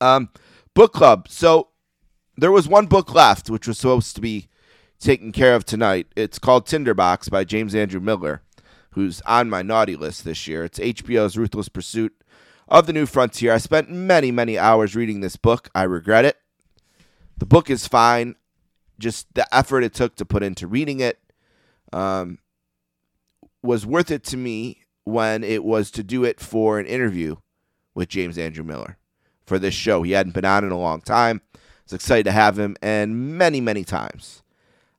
Um, book club. So there was one book left, which was supposed to be taken care of tonight. It's called Tinderbox by James Andrew Miller, who's on my naughty list this year. It's HBO's Ruthless Pursuit of the New Frontier. I spent many, many hours reading this book. I regret it. The book is fine. Just the effort it took to put into reading it um, was worth it to me when it was to do it for an interview with James Andrew Miller for this show. He hadn't been on in a long time. I was excited to have him, and many, many times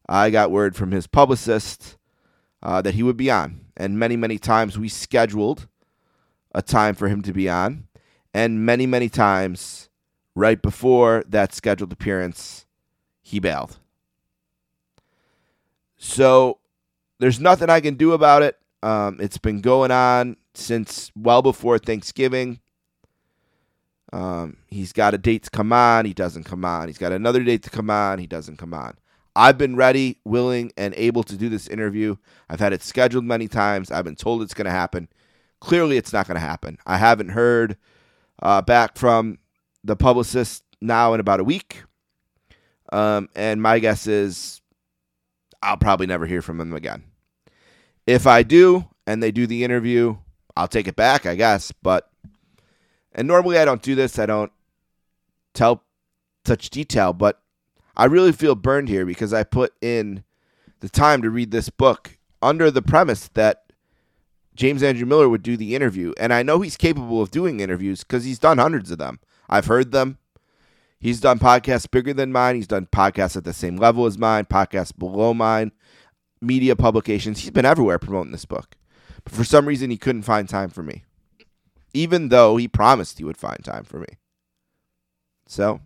I got word from his publicist uh, that he would be on. And many, many times we scheduled a time for him to be on. And many, many times right before that scheduled appearance, he bailed. So there's nothing I can do about it. Um, it's been going on since well before Thanksgiving. Um, he's got a date to come on. He doesn't come on. He's got another date to come on. He doesn't come on. I've been ready, willing, and able to do this interview. I've had it scheduled many times. I've been told it's going to happen. Clearly, it's not going to happen. I haven't heard uh, back from the publicist now in about a week. Um, and my guess is I'll probably never hear from him again. If I do and they do the interview, I'll take it back, I guess. But, and normally I don't do this, I don't tell such detail, but I really feel burned here because I put in the time to read this book under the premise that James Andrew Miller would do the interview. And I know he's capable of doing interviews because he's done hundreds of them. I've heard them. He's done podcasts bigger than mine. He's done podcasts at the same level as mine, podcasts below mine, media publications. He's been everywhere promoting this book. But for some reason, he couldn't find time for me, even though he promised he would find time for me. So,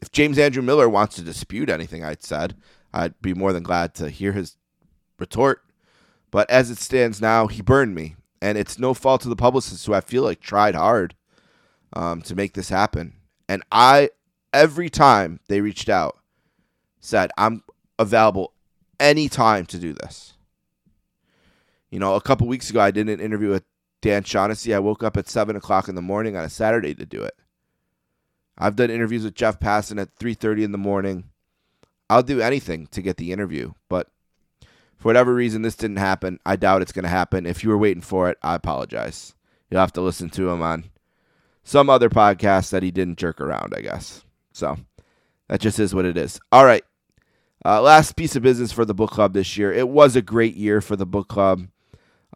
if James Andrew Miller wants to dispute anything I'd said, I'd be more than glad to hear his retort. But as it stands now, he burned me. And it's no fault of the publicist who I feel like tried hard um, to make this happen. And I, every time they reached out, said, I'm available anytime to do this. You know, a couple weeks ago, I did an interview with Dan Shaughnessy. I woke up at 7 o'clock in the morning on a Saturday to do it. I've done interviews with Jeff Passan at 3:30 in the morning. I'll do anything to get the interview, but for whatever reason this didn't happen. I doubt it's going to happen. If you were waiting for it, I apologize. You'll have to listen to him on some other podcast that he didn't jerk around, I guess. So that just is what it is. All right. Uh, last piece of business for the book club this year. It was a great year for the book club.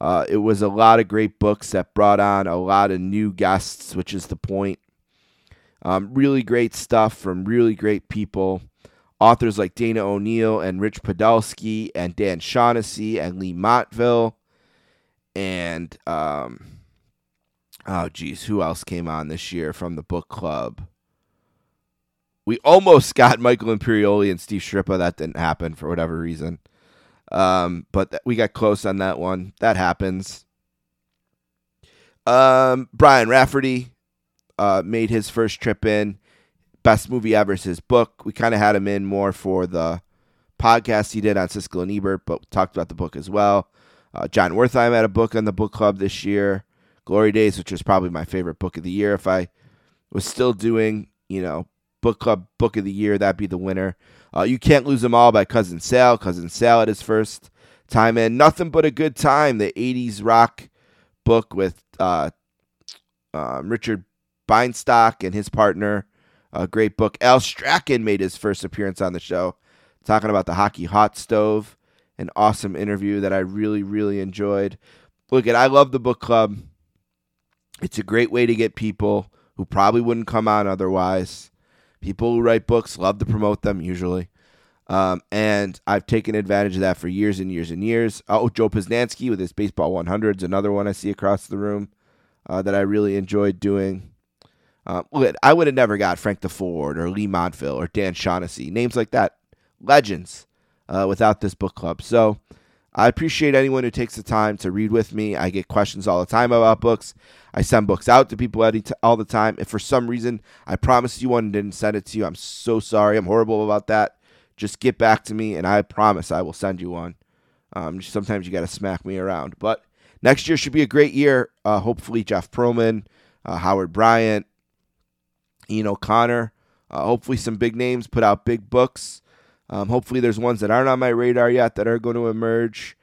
Uh, it was a lot of great books that brought on a lot of new guests, which is the point. Um, really great stuff from really great people. Authors like Dana O'Neill and Rich Podolsky and Dan Shaughnessy and Leigh Montville. And, um, oh, geez, who else came on this year from the book club? We almost got Michael Imperioli and Steve Schirripa. That didn't happen for whatever reason. Um, but th- we got close on that one. That happens. Um, Brian Raftery uh, made his first trip in. Best movie ever is his book. We kind of had him in more for the podcast he did on Siskel and Ebert, but talked about the book as well. Uh, Jon Wertheim had a book on the book club this year. Glory Days, which was probably my favorite book of the year. If I was still doing, you know, book club book of the year, that'd be the winner. Uh, you can't lose them all by Cousin Sal. Cousin Sal at his first time in. Nothing but a good time. The '80s rock book with uh, um, Richard Bienstock and his partner. A great book. Al Strachan made his first appearance on the show, talking about the hockey hot stove. An awesome interview that I really, really enjoyed. Look, at I love the book club. It's a great way to get people who probably wouldn't come on otherwise. People who write books love to promote them usually. Um, and I've taken advantage of that for years and years and years. Oh, Joe Posnanski with his Baseball 100s, another one I see across the room uh, that I really enjoyed doing. Uh, I would have never got Frank Deford or Leigh Montville or Dan Shaughnessy, names like that, legends, uh, without this book club. So I appreciate anyone who takes the time to read with me. I get questions all the time about books. I send books out to people all the time. If for some reason I promised you one and didn't send it to you, I'm so sorry. I'm horrible about that. Just get back to me, and I promise I will send you one. Um, sometimes you got to smack me around, but next year should be a great year. Uh, hopefully, Jeff Pearlman, uh, Howard Bryant, Ian O'Connor. Uh, hopefully, some big names put out big books. Um, hopefully, there's ones that aren't on my radar yet that are going to emerge.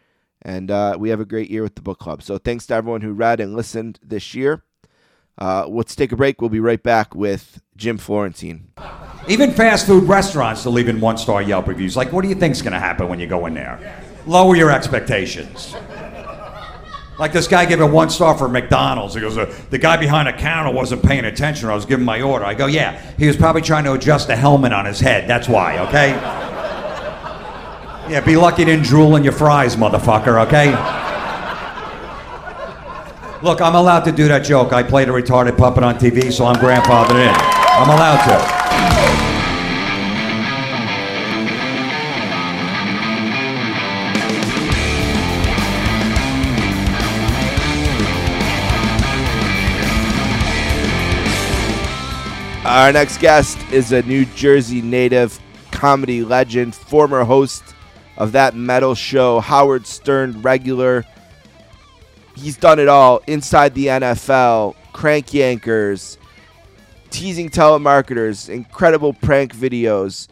And uh, we have a great year with the book club. So, thanks to everyone who read and listened this year. Uh, let's take a break. We'll be right back with Jim Florentine. Even fast food restaurants are leaving one star Yelp reviews. Like, what do you think's going to happen when you go in there? Lower your expectations. Like this guy gave a one star for McDonald's. He goes, uh, the guy behind the counter wasn't paying attention. I was giving my order. I go, yeah, he was probably trying to adjust the helmet on his head. That's why, okay? Yeah, be lucky you didn't drool in your fries, motherfucker, okay? Look, I'm allowed to do that joke. I played a retarded puppet on TV, so I'm grandfathered in. I'm allowed to. Our next guest is a New Jersey native, comedy legend, former host of that metal show, Howard Stern regular. He's done it all inside the NFL, crank yankers, teasing telemarketers, incredible prank videos,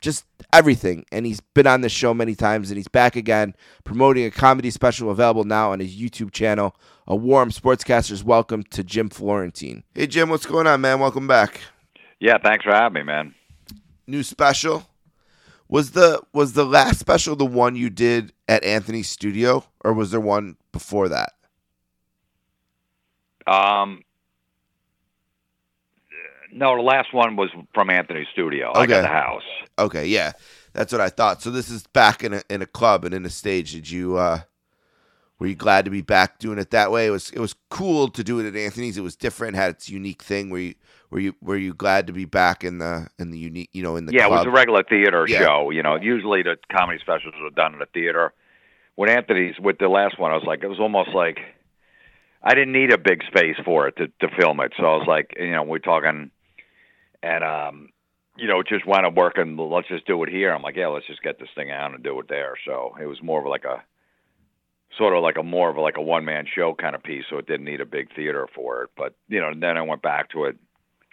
just everything. And he's been on the show many times, and he's back again promoting a comedy special available now on his YouTube channel a warm sportscaster's welcome to Jim Florentine. Hey, Jim, what's going on, man? Welcome back. Yeah, thanks for having me, man. New special was the was the last special the one you did at Anthony's studio, or was there one before that? Um, no, the last one was from Anthony's studio. Okay. I got the house. Okay, yeah, that's what I thought. So this is back in a in a club and in a stage. Did you? uh were you glad to be back doing it that way? It was it was cool to do it at Anthony's. It was different, had its unique thing. Were you were you were you glad to be back in the in the unique you know in the yeah club? it was a regular theater yeah. show. You know, usually the comedy specials were done in a theater. With Anthony's, with the last one, I was like, it was almost like I didn't need a big space for it to to film it. So I was like, you know, we're talking, and um, you know, just wound up working. Let's just do it here. I'm like, yeah, let's just get this thing out and do it there. So it was more of like a sort of like a more of a, like a one man show kind of piece, so it didn't need a big theater for it. But you know, then I went back to it,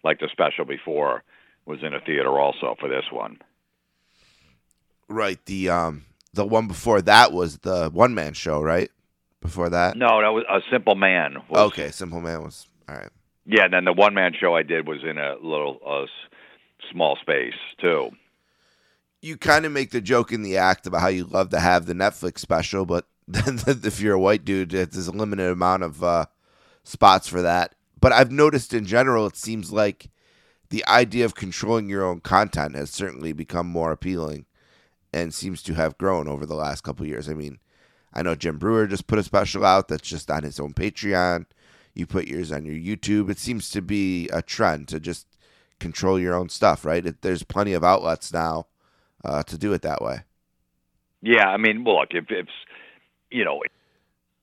like the special before was in a theater also for this one. Right. The um the one before that was the one man show, right? Before that. No, that was a Simple Man. Was, okay, Simple Man was all right. Yeah, and then the one man show I did was in a little uh, small space too. You kind of make the joke in the act about how you love to have the Netflix special, but if you're a white dude, there's a limited amount of uh, spots for that. But I've noticed in general, it seems like the idea of controlling your own content has certainly become more appealing and seems to have grown over the last couple years. I mean, I know Jim Breuer just put a special out that's just on his own Patreon. You put yours on your YouTube. It seems to be a trend to just control your own stuff, right? It, there's plenty of outlets now uh, to do it that way. Yeah, I mean, well, look, if, if you know,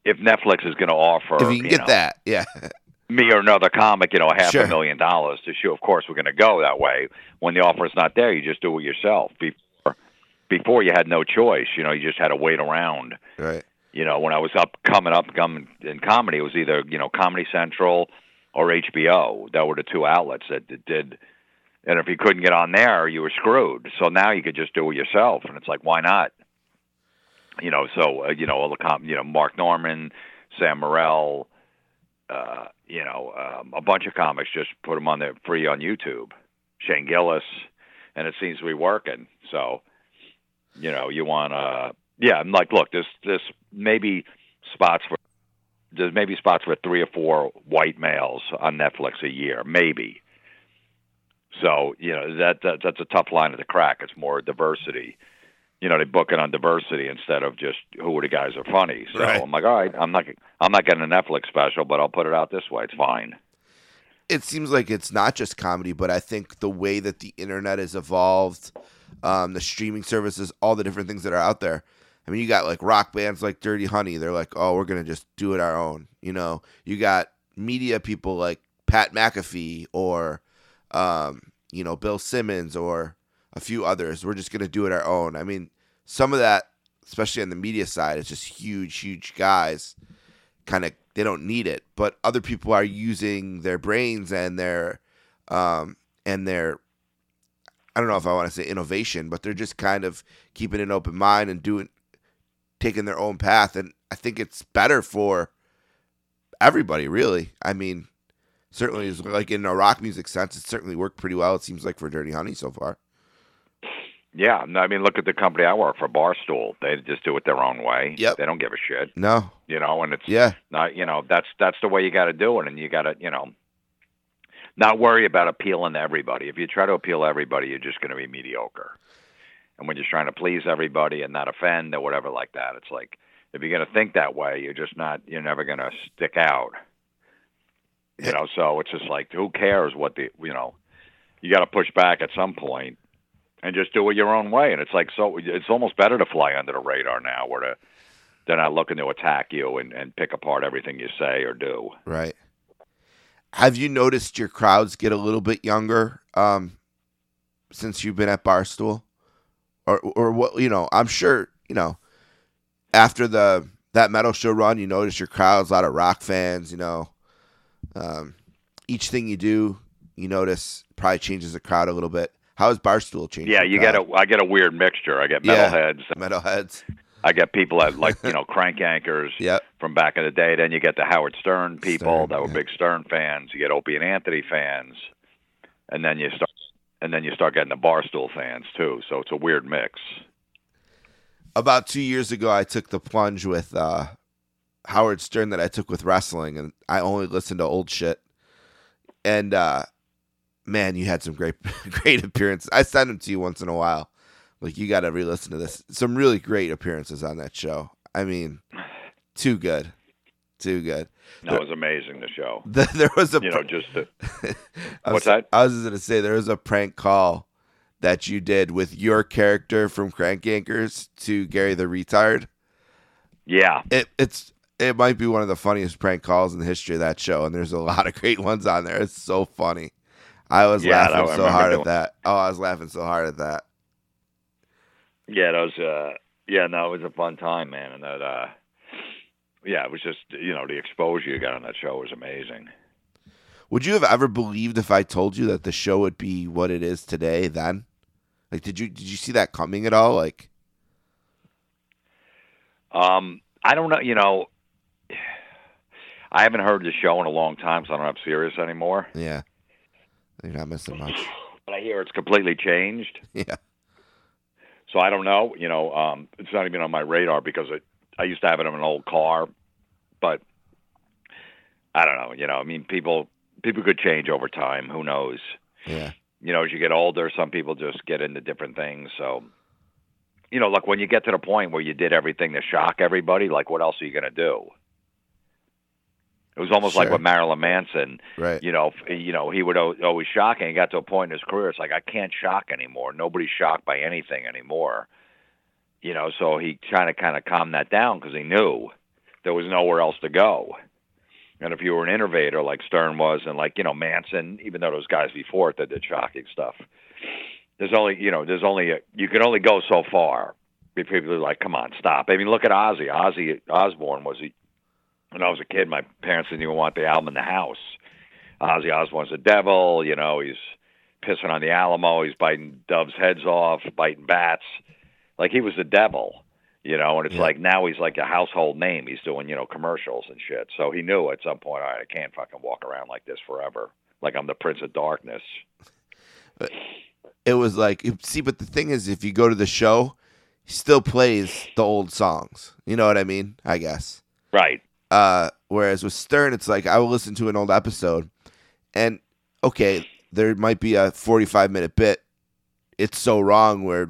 if Netflix is going to offer, if you can you get know, that, yeah. me or another comic, you know, half Sure. a million dollars to show. Of course, we're going to go that way. When the offer's not there, you just do it yourself. Before, before you had no choice. You know, you just had to wait around. Right. You know, when I was up coming up coming in comedy, it was either you know Comedy Central or HBO. That were the two outlets that, that did. And if you couldn't get on there, you were screwed. So now you could just do it yourself, and it's like, why not? You know, so uh, you know all the com- you know Mark Normand, Sam Morril, uh, you know, um, a bunch of comics just put them on there free on YouTube. Shane Gillis, and it seems to be working. So, you know, you want to, yeah, I'm like, look, there's this maybe spots for there's maybe spots for three or four white males on Netflix a year, maybe. So you know that, that that's a tough line to crack. It's more diversity. You know, they book it on diversity instead of just who are the guys are funny. So Right. I'm like, all right, I'm not I'm not getting a Netflix special, but I'll put it out this way. It's fine. it seems like it's not just comedy, but I think the way that the internet has evolved, um, the streaming services, all the different things that are out there. I mean, you got like rock bands like Dirty Honey. They're like, oh, we're gonna just do it our own. You know, you got media people like Pat McAfee or, um, you know, Bill Simmons or a few others. We're just gonna do it our own. I mean, some of that, especially on the media side, is just huge, huge guys kind of they don't need it. But other people are using their brains and their um and their i don't know if i want to say innovation but they're just kind of keeping an open mind and doing taking their own path. And i think it's better for everybody really. I mean certainly is like in a rock music sense it certainly worked pretty well it seems like for dirty honey so far Yeah, no, I mean, look at the company I work for, Barstool. They just do it their own way. Yep. They don't give a shit, no you know. And it's yeah not, you know, that's that's the way you got to do it, and you got to, you know, not worry about appealing to everybody. If you try to appeal to everybody, you're just going to be mediocre. And when you're trying to please everybody and not offend or whatever like that, it's like if you're going to think that way, you're just not. You're never going to stick out. You know, so it's just like who cares what the you know. You got to push back at some point and just do it your own way. And it's like so. It's almost better to fly under the radar now, where to, they're not looking to attack you and, and pick apart everything you say or do. right have you noticed your crowds get a little bit younger um since you've been at barstool or or what you know i'm sure you know after the that metal show run you notice your crowds a lot of rock fans you know um each thing you do you notice probably changes the crowd a little bit how has barstool changed Yeah, you get a. I get a weird mixture. I get Yeah. metalheads. metalheads I get people that like you know crank yankers Yep. from back in the day. Then you get the Howard Stern people Stern, that were yeah. big Stern fans. You get Opie and Anthony fans, and then you start and then you start getting the Barstool fans too. So it's a weird mix. about two years ago, I took the plunge with uh, Howard Stern that I took with wrestling, and I only listened to old shit. And uh, man, you had some great, great appearances. I send them to you once in a while. Like you got to re-listen to this. Some really great appearances on that show. I mean, too good, too good. That was amazing. The show. The, there was a You know, just What's was, that? I was just gonna say there was a prank call that you did with your character from Crank Yankers to Gary the Retard. yeah. it it's it might be one of the funniest prank calls in the history of that show, and there's a lot of great ones on there. It's so funny. I was Yeah, I laughing so hard at that. Oh, I was laughing so hard at that. Yeah, that was uh yeah, no, it was a fun time, man, and that uh yeah, it was just you know, the exposure you got on that show was amazing. Would you have ever believed if I told you that the show would be what it is today? Then, like, did you did you see that coming at all? Like, Um I don't know, you know I haven't heard the show in a long time, so I don't have Sirius anymore. yeah, you're not missing much. But I hear it's completely changed. Yeah, So I don't know, you know, um it's not even on my radar because it I used to have it in an old car, but I don't know, you know, I mean people people could change over time, who knows. yeah, you know, as you get older, some people just get into different things. So, you know, look, when you get to the point where you did everything to shock everybody, like what else are you going to do? It was almost like Sure. with Marilyn Manson. right. You know, you know, he would always shock, and he got to a point in his career. It's like I can't shock anymore. Nobody's shocked by anything anymore. You know, so he kind of kind of calmed that down because he knew there was nowhere else to go. And if you were an innovator like Stern was, and like you know Manson, even though those guys before it that did shocking stuff, there's only you know there's only a, you can only go so far. People are like, come on, stop. I mean, look at Ozzy. Ozzy Osbourne was? When I was a kid, my parents didn't even want the album in the house. Ozzy Osbourne's a devil. You know, he's pissing on the Alamo. He's biting doves' heads off, biting bats. Like he was the devil you know, and it's Yeah. like now he's like a household name. He's doing, you know, commercials and shit. So he knew at some point, all right, I can't fucking walk around like this forever. Like I'm the Prince of Darkness. It was like see, but the thing is, if you go to the show, he still plays the old songs. You know what I mean? I guess. Right. Uh, whereas with Stern, it's like I will listen to an old episode, and okay, there might be a forty-five minute bit. It's so wrong where,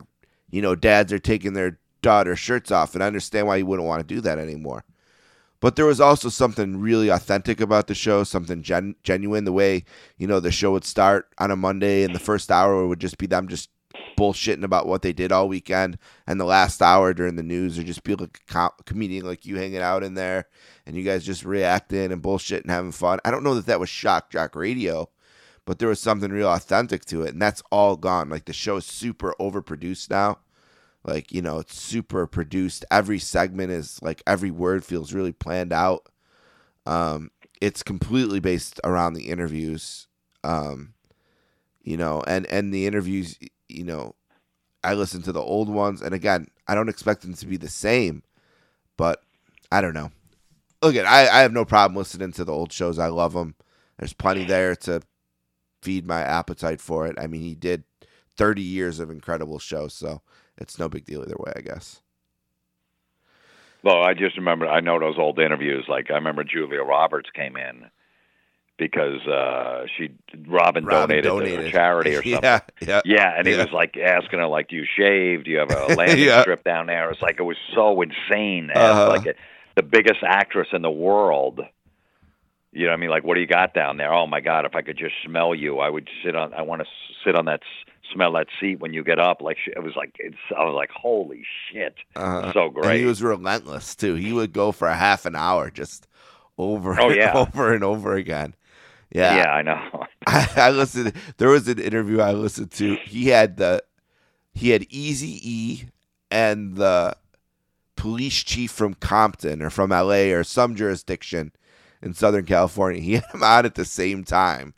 you know, dads are taking their daughter's shirts off, and I understand why you wouldn't want to do that anymore. But there was also something really authentic about the show, something gen- genuine. The way you know the show would start on a Monday, and the first hour would just be them just bullshitting about what they did all weekend, and the last hour during the news would just be like a co- comedian like you hanging out in there, and you guys just reacting and bullshitting, and having fun. I don't know that that was shock jock radio, but there was something real authentic to it, and that's all gone. Like the show is super overproduced now. Like, you know, it's super produced. Every segment is like every word feels really planned out. Um, it's completely based around the interviews. Um, you know, and and the interviews, you know, I listen to the old ones, and again, I don't expect them to be the same, but I don't know. Look, at I I have no problem listening to the old shows. I love them. There's plenty there to feed my appetite for it. I mean, he did 30 years of incredible shows, so it's no big deal either way, I guess. Well, I just remember I know those old interviews. Like I remember Julia Roberts came in because uh she Robin, Robin donated, to donated. a charity or something. Yeah, yeah. Yeah, and he Yeah. was like asking her, like, "Do you shave? Do you have a landing Yeah. strip down there?" It's like it was so insane. Uh-huh. ask, Like a, the biggest actress in the world. You know, what I mean, like, what do you got down there? Oh my God, if I could just smell you, I would sit on. I want to sit on that, smell that seat when you get up. Like it was like it's. I was like, holy shit, Uh, so And great. he was relentless too. He would go for a half an hour just over Oh, yeah. over and over again. Yeah. yeah, I know. I, I listened. There was an interview I listened to. He had the he had Easy E and the police chief from Compton or from LA or some jurisdiction in Southern California. He had them on at the same time,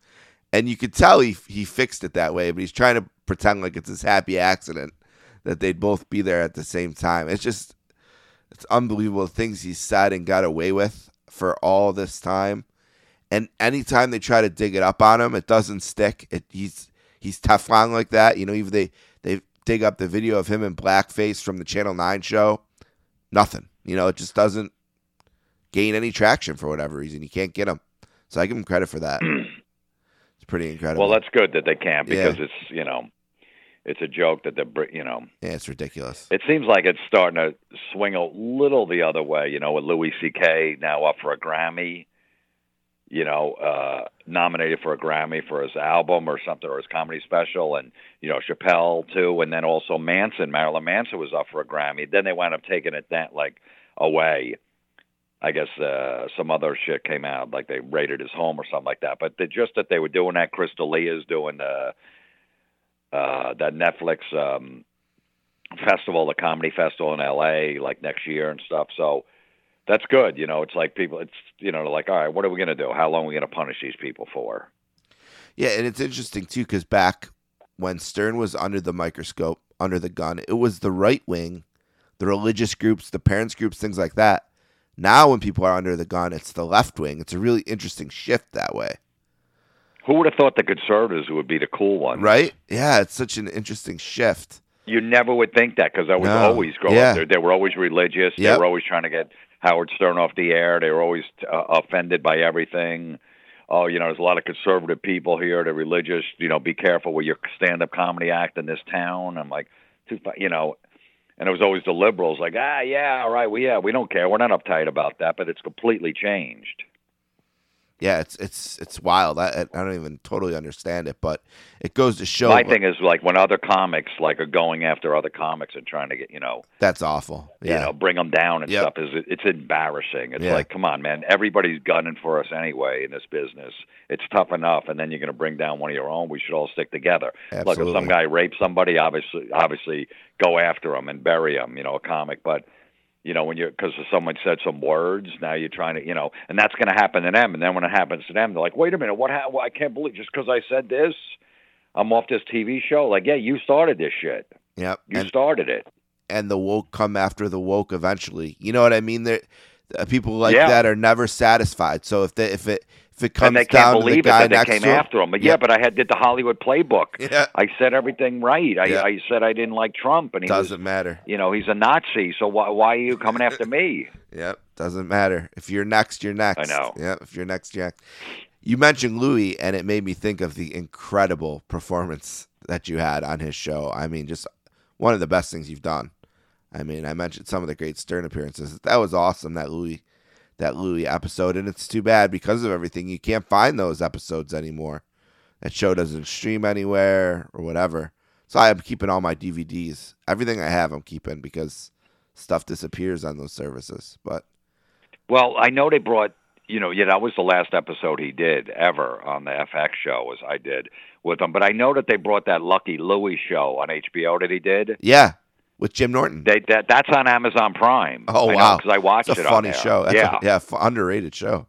and you could tell he he fixed it that way. But he's trying to pretend like it's this happy accident that they'd both be there at the same time. It's just it's unbelievable the things he said and got away with for all this time. And anytime they try to dig it up on him, it doesn't stick. It, he's he's Teflon like that. You know, even they they dig up the video of him in blackface from the Channel Nine show, nothing. You know, it just doesn't gain any traction for whatever reason. You can't get him. So I give him credit for that. Hmm. it's pretty incredible. well, that's good that they can't Yeah. because it's you know, it's a joke that they're you know. yeah, it's ridiculous. It seems like it's starting to swing a little the other way, you know, with Louis C.K. now up for a Grammy, you know, uh, nominated for a Grammy for his album or something, or his comedy special, and, you know, Chappelle, too, and then also Manson. Marilyn Manson was up for a Grammy. Then they wound up taking it that, like, away. I guess uh, some other shit came out, like they raided his home or something like that. But they, just that they were doing that, Crystal Leah's doing uh, uh, that Netflix um, festival, the comedy festival in LA, like next year and stuff. So that's good. You know, it's like people, it's you know, like all right, what are we going to do? How long are we going to punish these people for? Yeah, and it's interesting too because back when Stern was under the microscope, under the gun, it was the right wing, the religious groups, the parents groups, things like that. Now, when people are under the gun, it's the left wing. It's a really interesting shift that way, Who would have thought the conservatives would be the cool ones? right? Yeah, it's such an interesting shift. You never would think that because I was No. always growing Yeah. up there. They were always religious. They were always trying to get Howard Stern off the air. They were always uh, offended by everything. Oh, you know, there's a lot of conservative people here. They're religious. You know, be careful with your stand-up comedy act in this town. I'm like, you know, and it was always the liberals like, ah, yeah, all right, we yeah, we don't care. We're not uptight about that, but it's completely changed. Yeah, it's it's it's wild. I I don't even totally understand it, but it goes to show. My thing is like when other comics like are going after other comics and trying to get you know that's awful. Yeah, you know bring them down and Yep. stuff is it's embarrassing. It's Yeah. like come on, man, everybody's gunning for us anyway in this business. It's tough enough, and then you're going to bring down one of your own. We should all stick together. Absolutely. Look, if some guy rapes somebody, obviously, obviously go after him and bury him. You know, a comic, but you know, when you're because someone said some words, now you're trying to, you know, and that's going to happen to them. And then when it happens to them, they're like, wait a minute, what? Ha- I can't believe just because I said this, I'm off this TV show. Like, yeah, you started this shit. Yep. You And started it. and the woke come after the woke eventually. You know what I mean? There, Uh, people like Yeah. that are never satisfied. So if they, if it if it comes and they down can't to the believe it guy that came to him, after him. But yeah, but I had did the Hollywood playbook. Yeah. I said everything right. I, Yeah. I said I didn't like Trump, and he doesn't was, matter. you know, he's a Nazi. So why why are you coming after me? Yep, doesn't matter. If you're next, you're next. I know. Yep, if you're next, you're next. You mentioned Louis, and it made me think of the incredible performance that you had on his show. I mean, just one of the best things you've done. I mean, I mentioned some of the great Stern appearances. That was awesome. That Louis, that Louis episode, and it's too bad because of everything. You can't find those episodes anymore. That show doesn't stream anywhere or whatever. So I am keeping all my DVDs. Everything I have, I'm keeping because stuff disappears on those services. But Well, I know they brought, you know, yeah, that was the last episode he did ever on the FX show, as I did with him. But I know that they brought that Lucky Louie show on HBO that he did. yeah, with Jim Norton. They that that's on Amazon Prime. oh I wow, because I watched it's a it. on funny show. That's yeah, a, yeah, f- underrated show.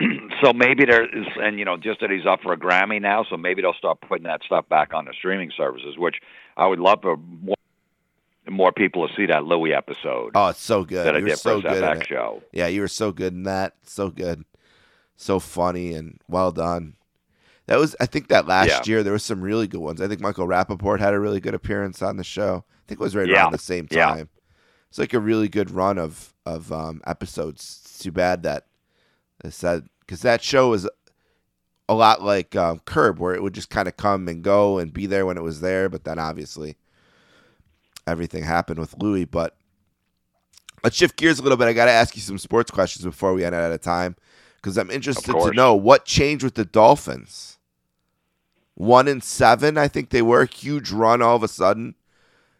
so maybe there is, and you know, just that he's up for a Grammy now, so maybe they'll start putting that stuff back on the streaming services, which I would love for more, more people to see that Louis episode Oh, it's so good. that you did so for good. FX show. Yeah, you were so good in that. So good, so funny and well done. That was, I think, that last Yeah. year there was some really good ones. I think Michael Rapaport had a really good appearance on the show. Think it was right Yeah. around the same Yeah. time. It's like a really good run of of um, episodes. It's too bad that said because that show was a lot like um, Curb, where it would just kind of come and go and be there when it was there. But then obviously everything happened with Louis. But let's shift gears a little bit. I got to ask you some sports questions before we end out of time because I'm interested to know what changed with the Dolphins. One and seven, I think they were a huge run all of a sudden.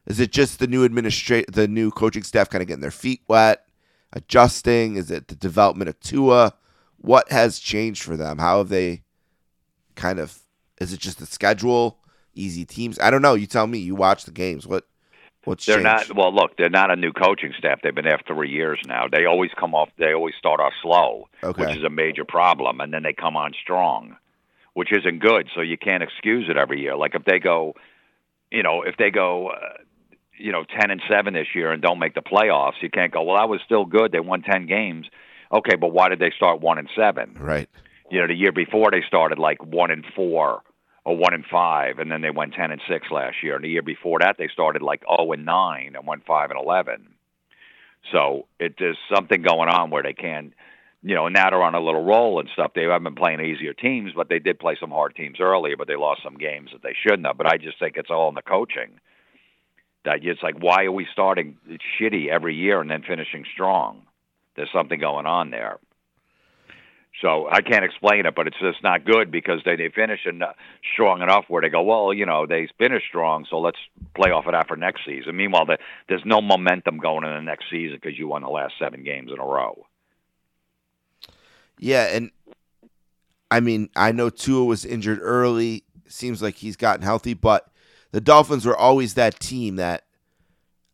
Is it just the new administrate, the new coaching staff, kind of getting their feet wet, adjusting? Is it the development of Tua? What has changed for them? How have they kind of? Is it just the schedule? Easy teams? I don't know. You tell me. You watch the games. What? What's They're changed? not well. Look, they're not a new coaching staff. They've been there three years now. They always come off. They always start off slow, Okay. which is a major problem, and then they come on strong, which isn't good. So you can't excuse it every year. Like if they go, you know, if they go, uh, you know, ten and seven this year and don't make the playoffs, you can't go. Well, that was still good. They won ten games. Okay, but why did they start one and seven? right. you know, the year before they started like one and four or one and five, and then they went ten and six last year. And the year before that, they started like zero and nine and went five and eleven. So it there's something going on where they can, you know, now they're on a little roll and stuff. They haven't been playing easier teams, but they did play some hard teams earlier. But they lost some games that they shouldn't have. But I just think it's all in the coaching. That it's like, why are we starting shitty every year and then finishing strong? There's something going on there. So I can't explain it, but it's just not good because they they finish en- strong enough where they go, well, you know, they finished strong, so let's play off of that for next season. Meanwhile, the, there's no momentum going in the next season because you won the last seven games in a row. Yeah, and I mean, I know Tua was injured early. Seems like he's gotten healthy, but the Dolphins were always that team that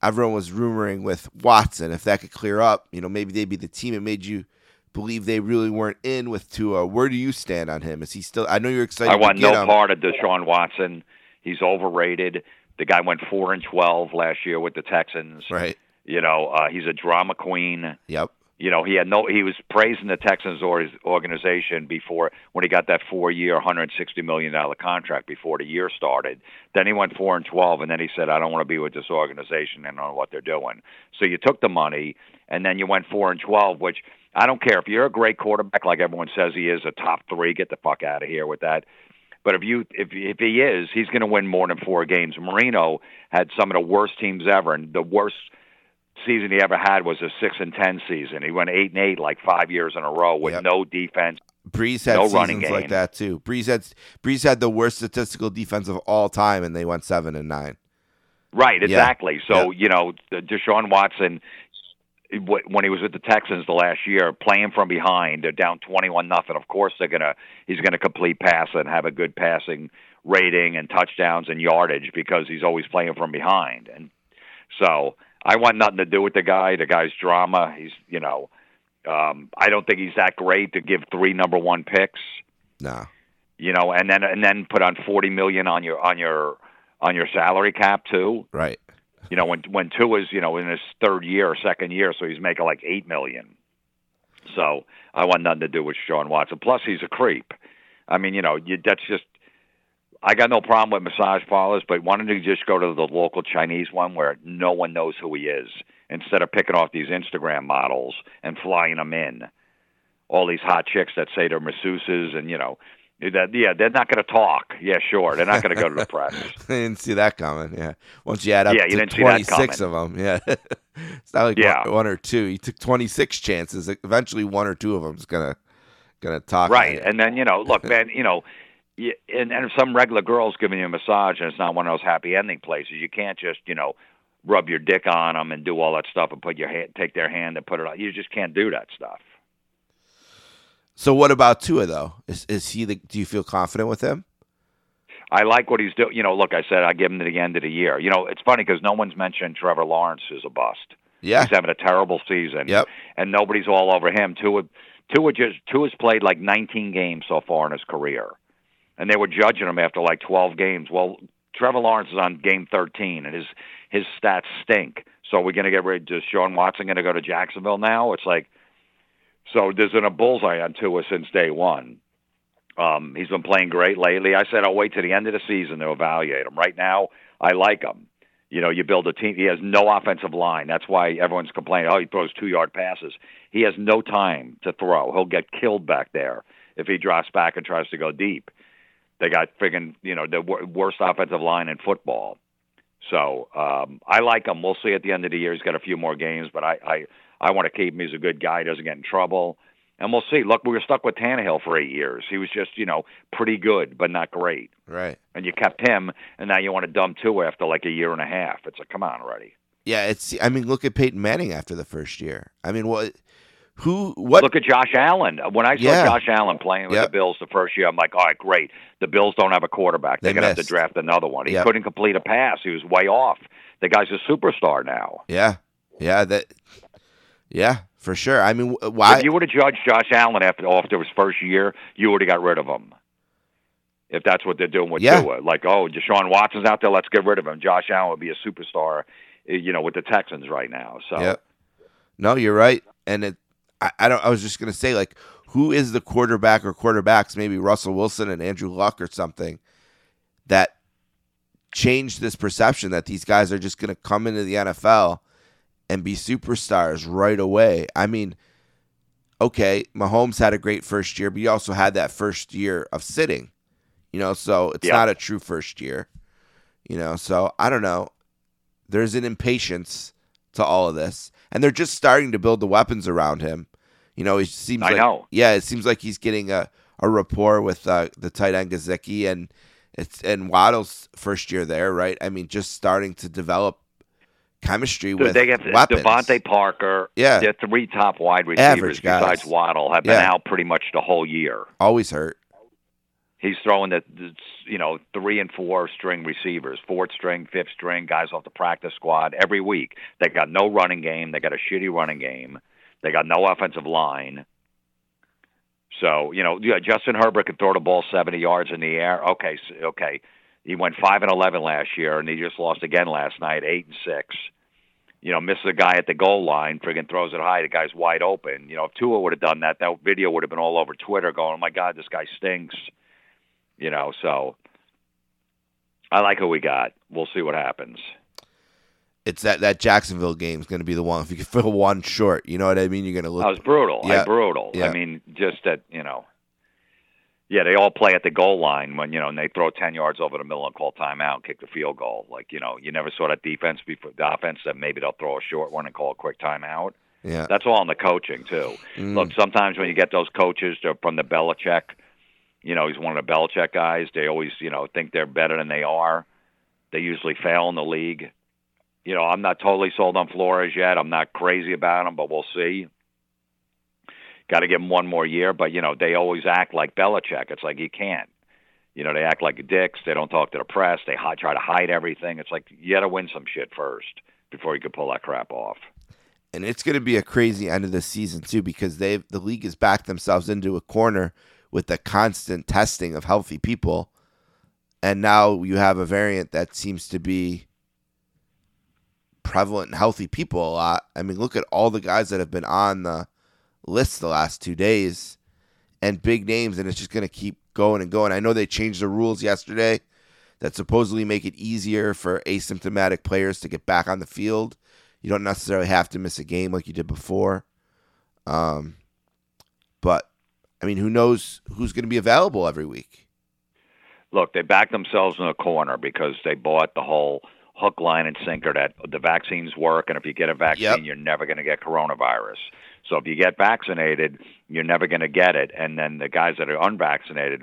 everyone was rumoring with Watson. If that could clear up, you know, maybe they'd be the team. It made you believe they really weren't in with Tua. Where do you stand on him? Is he still? I know you're excited. I want no him. part of Deshaun Watson. He's overrated. The guy went four and twelve last year with the Texans. Right. You know, uh, he's a drama queen. Yep. You know, he had no. He was praising the Texans or his organization before when he got that four-year, hundred sixty million dollar contract before the year started. Then he went four and twelve, and then he said, "I don't want to be with this organization and know what they're doing." So you took the money, and then you went four and twelve, which I don't care if you're a great quarterback, like everyone says he is, a top three. Get the fuck out of here with that. But if you if if he is, he's going to win more than four games. Marino had some of the worst teams ever, and the worst season he ever had was a six and ten season. He went eight and eight like five years in a row with Yep. no defense. Brees had No seasons running like that too. Brees had Brees had the worst statistical defense of all time, and they went seven and nine. Right, exactly. So Yeah. you know, Deshaun Watson, when he was with the Texans the last year, playing from behind, they're down twenty-one nothing. Of course, they're gonna he's gonna complete pass and have a good passing rating and touchdowns and yardage because he's always playing from behind. And so I want nothing to do with the guy. The guy's drama. He's you know, um, I don't think he's that great to give three number one picks No, you know, and then and then put on forty million on your on your on your salary cap too. right. You know, when when Tua's you know in his third year or second year, so he's making like eight million. So I want nothing to do with Sean Watson. Plus, he's a creep. I mean, you know, you, that's just. I got no problem with massage parlors, but why don't you just go to the local Chinese one where no one knows who he is instead of picking off these Instagram models and flying them in? All these hot chicks that say they're masseuses and you know, that yeah, they're not going to talk. Yeah, sure, they're not going to go to the press. I didn't see that coming. Yeah, once you add up Yeah, you to didn't see that twenty six of them, yeah, it's not like Yeah. one, or two. You took twenty six chances. Eventually, one or two of them is gonna gonna talk. Right. And then, you know, look, man, you know, you, and, and if some regular girl's giving you a massage and it's not one of those happy ending places, you can't just, you know, rub your dick on them and do all that stuff and put your hand, take their hand and put it on. You just can't do that stuff. So what about Tua though? Is is he the? Do you feel confident with him? I like what he's doing. You know, look, I said I give him to the end of the year. You know, it's funny because no one's mentioned Trevor Lawrence is a bust. Yeah. He's having a terrible season. Yep. And nobody's all over him. Tua, Tua just Tua's played like 19 games so far in his career, and they were judging him after like 12 games. Well, Trevor Lawrence is on game 13, and his his stats stink. So we're gonna get rid. Is Sean Watson gonna go to Jacksonville now? It's like, so there's been a bullseye on Tua since day one. Um, he's been playing great lately. I said I'll wait to the end of the season to evaluate him. Right now, I like him. You know, you build a team. He has no offensive line. That's why everyone's complaining. Oh, he throws two yard passes. He has no time to throw. He'll get killed back there if he drops back and tries to go deep. They got friggin' you know the wor- worst offensive line in football. So um, I like him. We'll see at the end of the year. He's got a few more games, but I I, I want to keep him. He's a good guy. He doesn't get in trouble. And we'll see. Look, we were stuck with Tannehill for eight years. He was just, you know, pretty good, but not great. Right. And you kept him, and now you want to dump Tua after like a year and a half. It's like, come on already. Yeah. It's. I mean, look at Peyton Manning after the first year. I mean, what? Who? What? Look at Josh Allen. When I saw Yeah. Josh Allen playing with Yep. the Bills the first year, I'm like, all right, great. The Bills don't have a quarterback. They're They going to have to draft another one. He Yep. couldn't complete a pass. He was way off. The guy's a superstar now. yeah. Yeah. That. Yeah, for sure. I mean, why? If you would have judged Josh Allen after after his first year, you would have got rid of him. If that's what they're doing with Yeah. Tua, like, oh, Deshaun Watson's out there, let's get rid of him. Josh Allen would be a superstar, eh, you know, with the Texans right now. So Yep. No, you're right. And it, I, I don't. I was just gonna say, like, who is the quarterback or quarterbacks? Maybe Russell Wilson and Andrew Luck or something that changed this perception that these guys are just gonna come into the NFL and be superstars right away. I mean, okay, Mahomes had a great first year, but he also had that first year of sitting. You know, so it's Yeah. not a true first year. You know, so I don't know. There's an impatience to all of this, and they're just starting to build the weapons around him. You know, it seems I like know. yeah, it seems like he's getting a, a rapport with uh, the tight end Gesicki and it's and Waddle's first year there, right? I mean, just starting to develop chemistry Dude, with they have weapons. DeVante Parker. Yeah. their three top wide receivers besides Waddle have been Yeah. out pretty much the whole year. Always hurt. He's throwing the, the you know three and four string receivers, fourth string, fifth string guys off the practice squad every week. They got no running game. They got a shitty running game. They got no offensive line. So you know, yeah, Justin Herbert could throw the ball seventy yards in the air. Okay, okay. He went five and eleven last year, and he just lost again last night, eight and six. You know, misses a guy at the goal line, friggin' throws it high. The guy's wide open. You know, if Tua would have done that, that video would have been all over Twitter, going, "Oh my God, this guy stinks." You know, so I like who we got. We'll see what happens. It's that that Jacksonville game is going to be the one. If you can fill one short, you know what I mean. You're going to look. That was brutal. Yeah. I brutal. Yeah. I mean, just that you know. Yeah, they all play at the goal line when you know, and they throw ten yards over the middle and call timeout, and kick the field goal. Like you know, you never saw that defense before the offense that maybe they'll throw a short one and call a quick timeout. Yeah. That's all in the coaching too. Mm. Look, sometimes when you get those coaches from the Belichick, you know, he's one of the Belichick guys. They always, you know, think they're better than they are. They usually fail in the league. You know, I'm not totally sold on Flores yet. I'm not crazy about him, but we'll see. Got to give him one more year, but you know, they always act like Belichick. It's like you can't. You know, they act like dicks. They don't talk to the press. They hi- try to hide everything. It's like you got to win some shit first before you can pull that crap off. and it's going to be a crazy end of the season too because they the league has backed themselves into a corner with the constant testing of healthy people, and now you have a variant that seems to be prevalent and healthy people a lot. I mean, look at all the guys that have been on the list the last two days, and big names, and it's just going to keep going and going. I know they changed the rules yesterday that supposedly make it easier for asymptomatic players to get back on the field. You don't necessarily have to miss a game like you did before. Um, but I mean, who knows who's going to be available every week? look, they backed themselves in a corner because they bought the whole hook, line, and sinker that the vaccines work, and if you get a vaccine, Yep. you're never going to get coronavirus. So if you get vaccinated, you're never going to get it, and then the guys that are unvaccinated,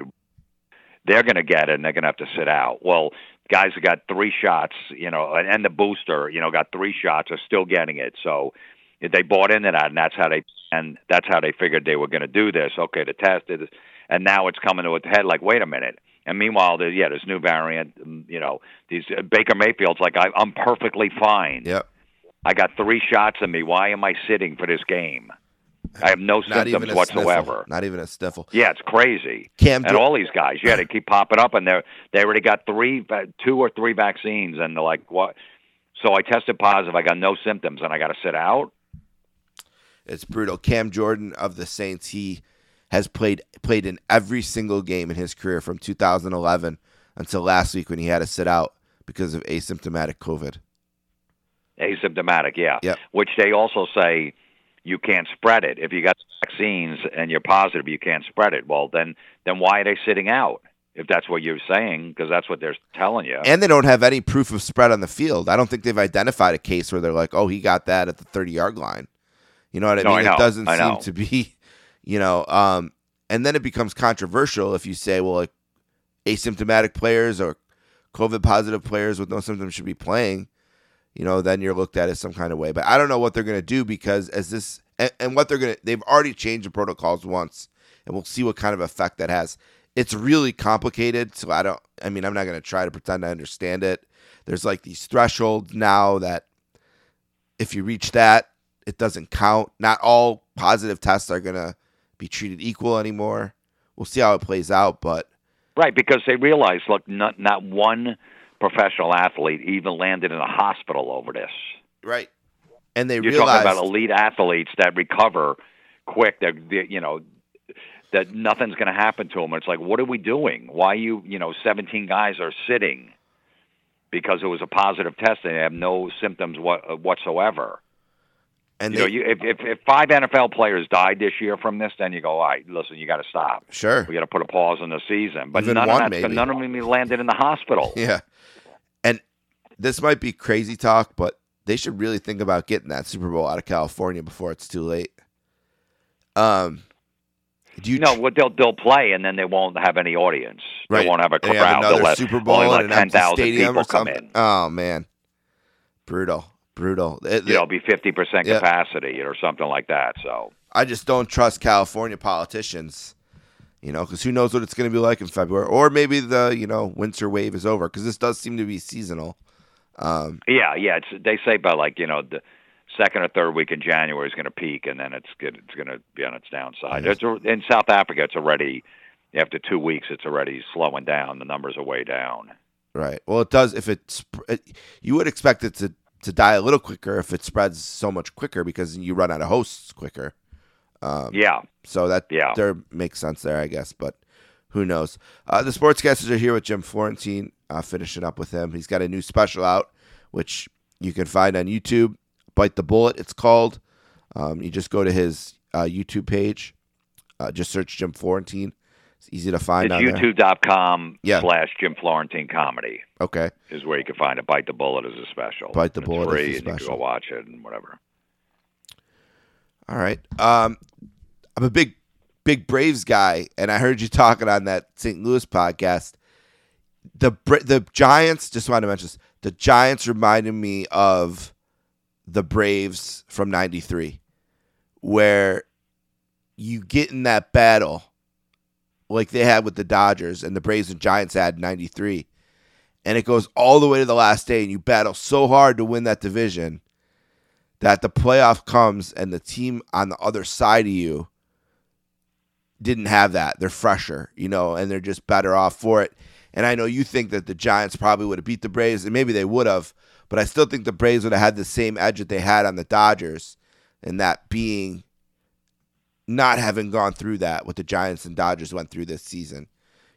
they're going to get it, and they're going to have to sit out. Well, guys who got three shots, you know, and, and the booster, you know, got three shots are still getting it. So they bought into that, and that's how they and that's how they figured they were going to do this. Okay, the test is, and now it's coming to a head. Like, wait a minute. And meanwhile, there, yeah, this new variant. um, You know, these uh, Baker Mayfield's like, I, I'm perfectly fine. Yep. I got three shots in me. Why am I sitting for this game? I have no Not symptoms whatsoever. Sniffle. Not even a sniffle. Yeah, it's crazy. Cam and all these guys, yeah, they keep popping up, and they they already got three, two or three vaccines, and they're like, what? So I tested positive. I got no symptoms, and I got to sit out. It's brutal. Cam Jordan of the Saints, he has played played in every single game in his career from 2011 until last week when he had to sit out because of asymptomatic COVID. Asymptomatic, yeah. Yep. Which they also say you can't spread it if you got vaccines and you're positive. You can't spread it. Well, then then why are they sitting out? If that's what you're saying, because that's what they're telling you. And they don't have any proof of spread on the field. I don't think they've identified a case where they're like, "Oh, he got that at the 30-yard line." You know what I No, mean? I. It doesn't I seem know. to be, you know, um and then it becomes controversial if you say, well, like asymptomatic players or COVID positive players with no symptoms should be playing. You know, then you're looked at as some kind of way. But I don't know what they're going to do because as this and, and what they're going to they've already changed the protocols once, and we'll see what kind of effect that has. It's really complicated, so I don't. I mean, I'm not going to try to pretend I understand it. There's like these thresholds now that if you reach that, it doesn't count. Not all positive tests are going to be treated equal anymore. We'll see how it plays out, but Right, because they realize, look, not not one professional athlete even landed in a hospital over this. right. And they You're realize talking about elite athletes that recover quick. That you know that nothing's going to happen to them. It's like, what are we doing? Why you you know 17 guys are sitting because it was a positive test and they have no symptoms what, and you they, know, you, if, if if five NFL players died this year from this, then you go, all right, listen, you got to stop. sure. We got to put a pause on the season. But Even none one, of that, none of them landed in the hospital. Yeah. And this might be crazy talk, but they should really think about getting that Super Bowl out of California before it's too late. Um, do you No, what they'll they'll play and then they won't have any audience. Right. They won't have a they crowd. have They'll another let Super Bowl only in let empty stadium people come in. Oh man, brutal, brutal. It- You know, be fifty percent Yeah. capacity or something like that. So I just don't trust California politicians. You know, because who knows what it's going to be like in February, or maybe the you know winter wave is over because this does seem to be seasonal. Um, yeah, yeah. It's they say by like you know the second or third week in January is going to peak and then it's good. It's going to be on its downside. It's in South Africa. It's already after two weeks. It's already slowing down. The numbers are way down. Right. Well, it does. If it, sp- it, you would expect it to to die a little quicker if it spreads so much quicker because you run out of hosts quicker. Um, Yeah. So that Yeah. there makes sense there, I guess. But who knows? Uh, the sportscasters are here with Jim Florentine, uh, finishing up with him. He's got a new special out, which you can find on YouTube. Bite the bullet. It's called. Um, you just go to his uh, YouTube page. Uh, just search Jim Florentine. It's easy to find It's youtube.com Yeah. slash Jim Florentine comedy. Okay. is where you can find it. Bite the Bullet is a special. Bite the Bullet is free, a and you can special. go watch it and whatever. All right. Um, I'm a big, big Braves guy, and I heard you talking on that St. Louis podcast. The the Giants. Just wanted to mention this. The Giants reminded me of the Braves from '93, where you get in that battle like they had with the Dodgers and the Braves and Giants had in '93, and it goes all the way to the last day, and you battle so hard to win that division that the playoff comes and the team on the other side of you didn't have that. They're fresher, you know, and they're just better off for it. And I know you think that the Giants probably would have beat the Braves, and maybe they would have, but I still think the Braves would have had the same edge that they had on the Dodgers, and that being not having gone through that what the Giants and Dodgers went through this season.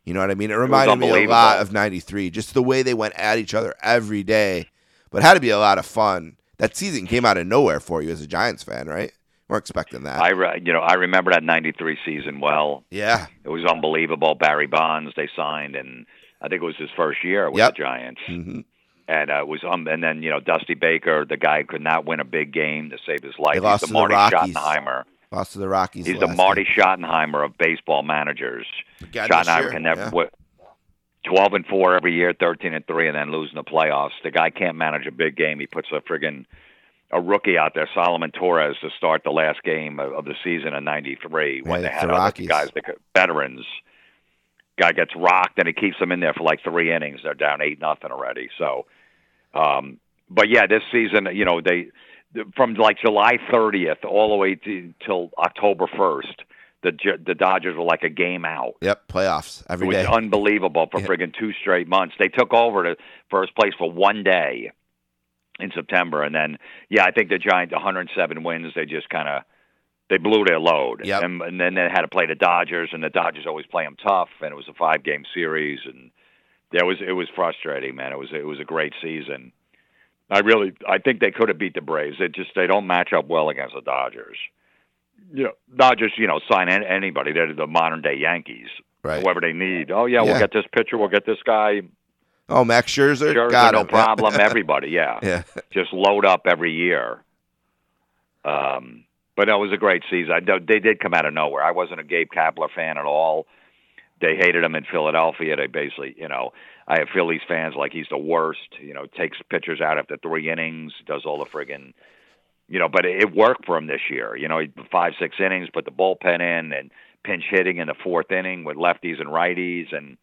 You know what I mean? It reminded me a lot of '93, just the way they went at each other every day. But had to be a lot of fun. That season came out of nowhere for you as a Giants fan, right? We're expecting that. I re- you know I remember that '93 season well. yeah, It was unbelievable. Barry Bonds they signed, and I think it was his first year with Yep. the Giants. hmm And uh, it was um, and then you know Dusty Baker, the guy could not win a big game to save his life. They lost He's to the the Marty Rockies. Schottenheimer. Lost to the Rockies. He's the Marty game. Schottenheimer of baseball managers. Schottenheimer can never yeah. twelve and four every year, thirteen and three, and then losing the playoffs. The guy can't manage a big game. He puts a friggin' a rookie out there, Solomon Torres, to start the last game of, of the season in '93 when they had the other Rockies. guys, that could, veterans. Guy gets rocked, and he keeps them in there for like three innings. They're down eight nothing already. So, um, but yeah, this season, you know, they from like July 30th all the way to, till October 1st, the J- the Dodgers were like a game out. Yep, playoffs every it was day. unbelievable for Yeah. friggin' two straight months. They took over to first place for one day in September, and then yeah, I think the Giants 107 wins. They just kind of they blew their load, Yep. and, and then they had to play the Dodgers, and the Dodgers always play them tough, and it was a five game series, and it was it was frustrating, man. It was it was a great season. I really I think they could have beat the Braves. They just they don't match up well against the Dodgers. You know, Dodgers, you know, sign an- anybody. They're the modern day Yankees. Right. Whoever they need. Oh yeah, Yeah. we'll get this pitcher. We'll get this guy. Oh, Max Scherzer, Sure, got no him. problem. Everybody, yeah. yeah, Just load up every year. Um, but it was a great season. I, they did come out of nowhere. I wasn't a Gabe Kapler fan at all. They hated him in Philadelphia. They basically, you know, I have Phillies fans like he's the worst. You know, takes pitchers out after three innings, does all the friggin', you know. But it, it worked for him this year. You know, five six innings, put the bullpen in, and pinch hitting in the fourth inning with lefties and righties, and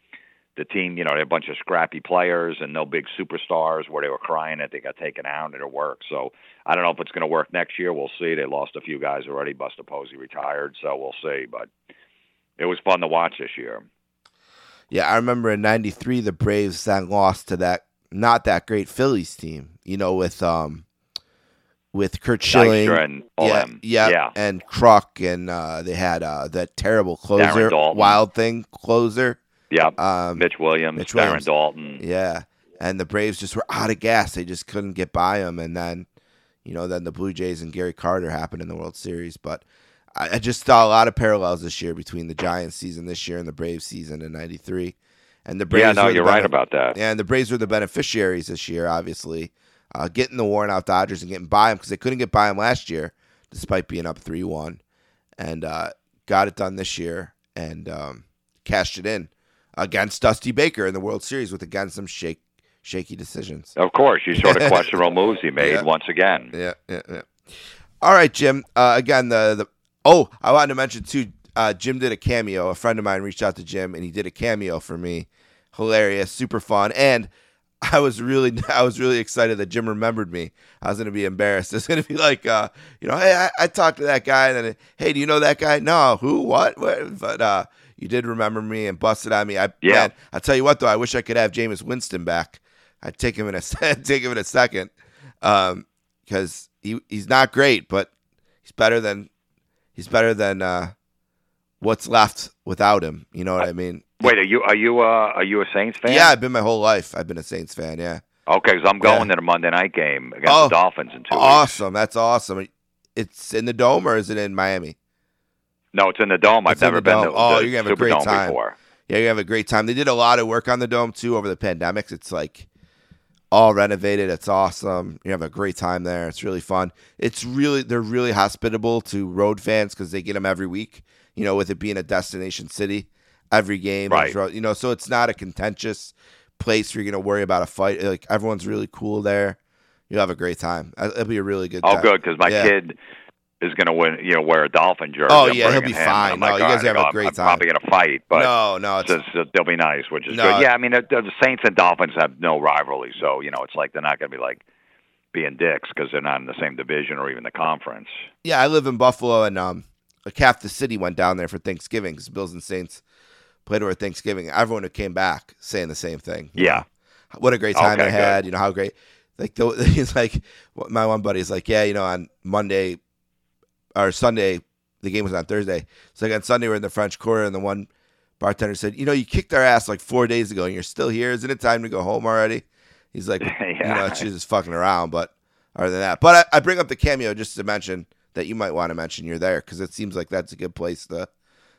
the team, you know, a bunch of scrappy players and no big superstars where they were crying that they got taken out and it worked. So I don't know if it's going to work next year. We'll see. They lost a few guys already. Buster Posey retired, so we'll see. But it was fun to watch this year. Yeah. I remember in '93 the Braves then lost to that not that great Phillies team. You know, with um, with Curt Schilling, and all yeah, them. yeah, Yeah. and Kruk, and uh, they had uh, that terrible closer, Wild Thing closer. Yeah. Um, Mitch Williams, Mitch Darren Williams. Daulton. Yeah, and the Braves just were out of gas. They just couldn't get by them, and then, you know, then the Blue Jays and Gary Carter happened in the World Series. But I, just saw a lot of parallels this year between the Giants season this year and the Braves season in '93. And the Braves, Yeah, no, you're right about that. Yeah, and the Braves were the beneficiaries this year, obviously, uh, getting the worn out Dodgers and getting by them because they couldn't get by them last year, despite being up three one, and uh, got it done this year and um, cashed it in against Dusty Baker in the World Series with against some shake shaky decisions. Of course, you saw the questionable moves he made Yeah. once again. Yeah, yeah, yeah. All right, Jim. Uh, again, the the oh, I wanted to mention too. Uh, Jim did a cameo. A friend of mine reached out to Jim, and he did a cameo for me. Hilarious, super fun, and I was really, I was really excited that Jim remembered me. I was gonna be embarrassed. It's gonna be like, uh, you know, hey, I, I talked to that guy, and then, hey, do you know that guy? No, who, what, what? But uh, you did remember me and busted on me. I, Yeah. man, I tell you what, though, I wish I could have Jameis Winston back. I'd take him in a take him in a second, um, because he he's not great, but he's better than he's better than uh, what's left without him. You know what I mean? Wait, are you are you uh, are you a Saints fan? Yeah, I've been my whole life. I've been a Saints fan. Yeah. Okay, so I'm going Yeah. to the Monday night game against Oh, the Dolphins in two weeks. Awesome. That's awesome. It's in the dome or is it in Miami? No, it's in the dome. I've It's never been dome. to Oh, you're gonna have a great time. before. Yeah, you have a great time. They did a lot of work on the dome too over the pandemics. It's like all renovated. It's awesome. You have a great time there. It's really fun. It's really they're really hospitable to road fans because they get them every week. You know, with it being a destination city, every game, Right. You know, so it's not a contentious place where you're gonna worry about a fight. Like everyone's really cool there. You'll have a great time. It'll be a really good. Oh, time. good, because my Yeah. kid is going to win. You know, wear a Dolphin jersey. Oh, I'm yeah, he'll be him. fine. No, like, you guys right, have a great I'm, time. I'm probably going to fight, but no, no, it's so, so they'll be nice, which is No, good. Yeah, I mean, the, the Saints and Dolphins have no rivalry, so you know, it's like they're not going to be like being dicks because they're not in the same division or even the conference. yeah. I live in Buffalo, and um, half the city went down there for Thanksgiving because Bills and Saints played over Thanksgiving. Everyone who came back saying the same thing. Yeah. know. what a great time Okay, they had. You know how great. Like the, he's like my one buddy's like, yeah, you know, on Monday or Sunday, the game was on Thursday. So like on Sunday we're in the French Quarter, and the one bartender said, you know, you kicked our ass like four days ago, and you're still here. Isn't it time to go home already? He's like, you Yeah. know, she's just fucking around. But other than that, but I, I bring up the cameo just to mention that you might want to mention you're there because it seems like that's a good place to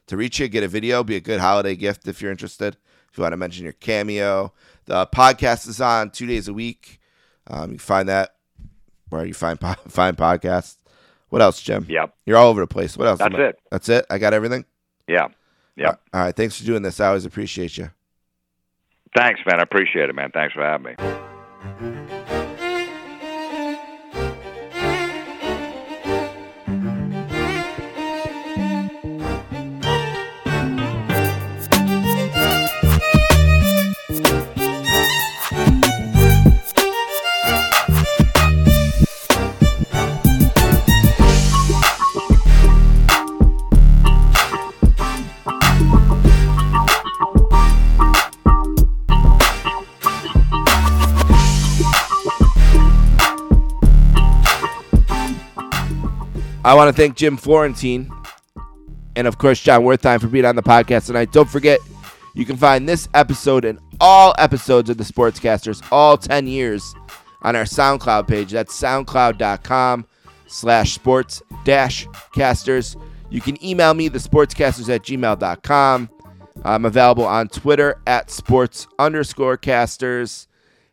to reach you, get a video, be a good holiday gift if you're interested. If you want to mention your cameo, the podcast is on two days a week. Um, you can find that where you find find podcasts. What else, Jim? Yep. You're all over the place. What else? That's I- it. That's it. I got everything. Yeah. Yep. All right. Thanks for doing this. I always appreciate you. Thanks, man. I appreciate it, man. Thanks for having me. I want to thank Jim Florentine and, of course, Jon Wertheim for being on the podcast tonight. Don't forget, you can find this episode and all episodes of the Sportscasters, all 10 years, on our SoundCloud page. That's soundcloud.com slash sports dash casters. You can email me, the sportscasters at gmail.com. I'm available on Twitter at sports underscore casters.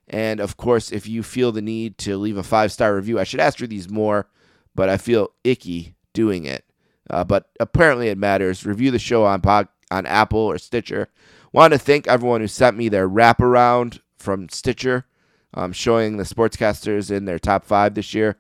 And of course, if you feel the need to leave a five star review, I should ask for these more, but I feel icky doing it. Uh, but apparently, it matters. Review the show on pod, on Apple or Stitcher. Want to thank everyone who sent me their wraparound from Stitcher, um, showing the sportscasters in their top five this year.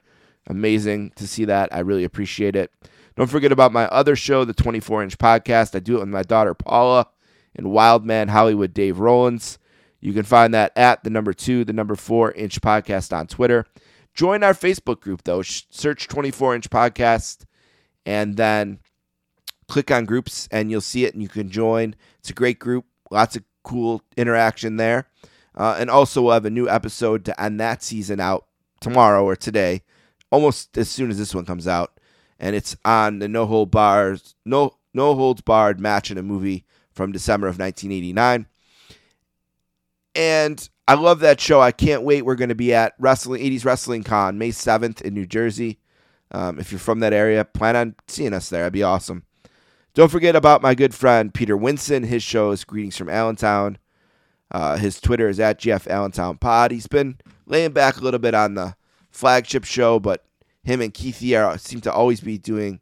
Amazing to see that. I really appreciate it. Don't forget about my other show, the 24 inch podcast. I do it with my daughter Paula and Wildman Hollywood Dave Rollins. You can find that at the number two, the number four inch podcast on Twitter. Join our Facebook group though. Search 24 inch podcast and then click on groups and you'll see it and you can join. It's a great group. Lots of cool interaction there. Uh, and also, we'll have a new episode to end that season out tomorrow or today, almost as soon as this one comes out. And it's on the No Hold Bars, No No Holds Barred match in a movie from December of 1989. And I love that show. I can't wait. We're going to be at Wrestling 80s Wrestling Con May 7th in New Jersey. Um, if you're from that area, plan on seeing us there. That'd be awesome. Don't forget about my good friend Peter Winson. His show is Greetings from Allentown. Uh, his Twitter is at GF Allentown Pod. He's been laying back a little bit on the flagship show, but him and Keithy are, seem to always be doing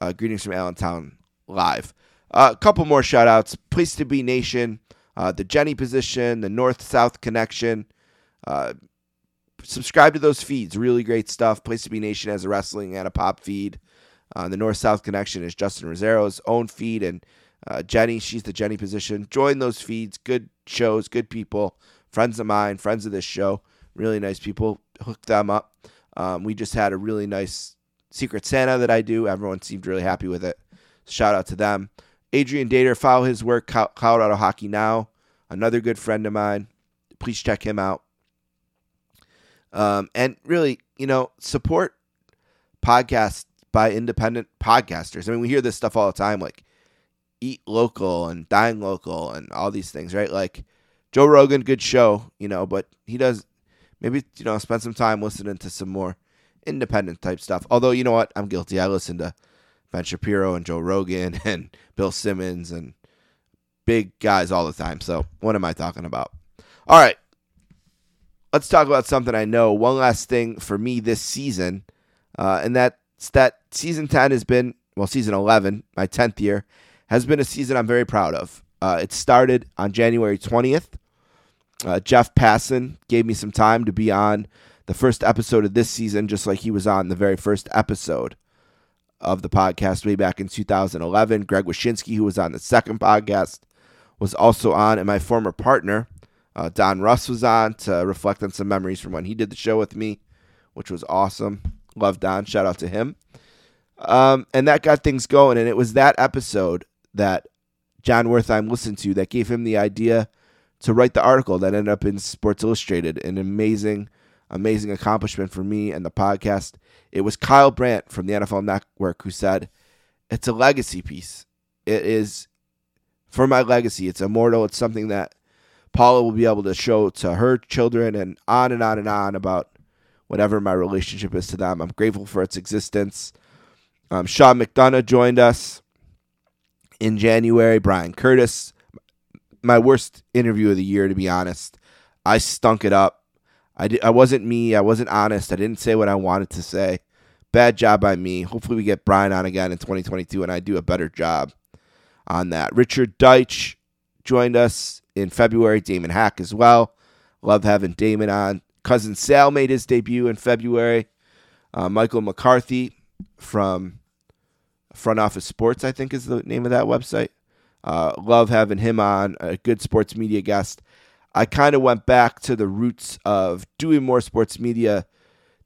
uh, Greetings from Allentown live. Uh, a couple more shout outs Place to Be Nation, uh, the Jenny position, the North South connection. Uh, subscribe to those feeds. Really great stuff. Place to Be Nation has a wrestling and a pop feed. Uh, the North South connection is Justin Rosero's own feed, and uh, Jenny, she's the Jenny position. Join those feeds. Good shows, good people, friends of mine, friends of this show. Really nice people. Hook them up. Um, we just had a really nice Secret Santa that I do. Everyone seemed really happy with it. Shout out to them. Adrian Dater, follow his work, Col- Colorado Hockey Now. Another good friend of mine. Please check him out. Um, and really, you know, support podcasts by independent podcasters. I mean, we hear this stuff all the time, like eat local and dine local and all these things, right? Like Joe Rogan, good show, you know, but he does maybe you know spend some time listening to some more independent type stuff. Although you know what, I'm guilty. I listen to Ben Shapiro and Joe Rogan and Bill Simmons and big guys all the time. So what am I talking about? All right, let's talk about something I know. One last thing for me this season, uh, and that's that season 10 has been, well, season 11, my 10th year, has been a season I'm very proud of. Uh, it started on January 20th. Uh, Jeff Passan gave me some time to be on the first episode of this season, just like he was on the very first episode of the podcast way back in 2011. Greg Wyshynski, who was on the second podcast, was also on, and my former partner, uh, Don Russ, was on to reflect on some memories from when he did the show with me, which was awesome. Love Don. Shout out to him. Um, and that got things going, and it was that episode that Jon Wertheim listened to that gave him the idea to write the article that ended up in Sports Illustrated. An amazing, amazing accomplishment for me and the podcast. It was Kyle Brandt from the NFL Network who said, It's a legacy piece. It is for my legacy. It's immortal. It's something that Paula will be able to show to her children and on and on and on about whatever my relationship is to them. I'm grateful for its existence. Um, Sean McDonough joined us in January. Brian Curtis, my worst interview of the year, to be honest. I stunk it up. I, I wasn't me. I wasn't honest. I didn't say what I wanted to say. Bad job by me. Hopefully, we get Brian on again in 2022 and I do a better job on that. Richard Deitsch joined us in February. Damon Hack as well. Love having Damon on. Cousin Sal made his debut in February. Uh, Michael McCarthy from Front Office Sports, I think is the name of that website. Uh, love having him on, a good sports media guest. I kind of went back to the roots of doing more sports media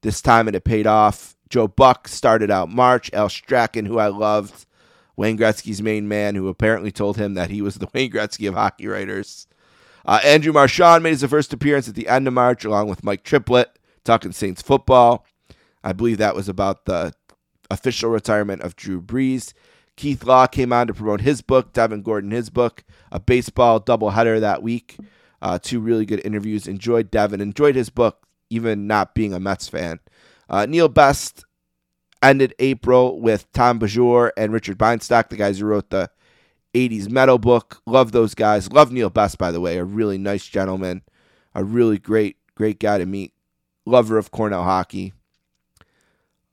this time, and it paid off. Joe Buck started out March. Al Strachan, who I loved, Wayne Gretzky's main man, who apparently told him that he was the Wayne Gretzky of hockey writers. Uh, Andrew Marchand made his first appearance at the end of March, along with Mike Triplett, talking Saints football. I believe that was about the official retirement of Drew Brees. Keith Law came on to promote his book, Devin Gordon, his book, a baseball doubleheader that week. Uh, two really good interviews. Enjoyed Devin, enjoyed his book, even not being a Mets fan. Uh, Neil Best ended April with Tom Beaujour and Richard Bienstock, the guys who wrote the 80s metal book. Love those guys. Love Neil Best, by the way, a really nice gentleman, a really great, great guy to meet. Lover of Cornell hockey.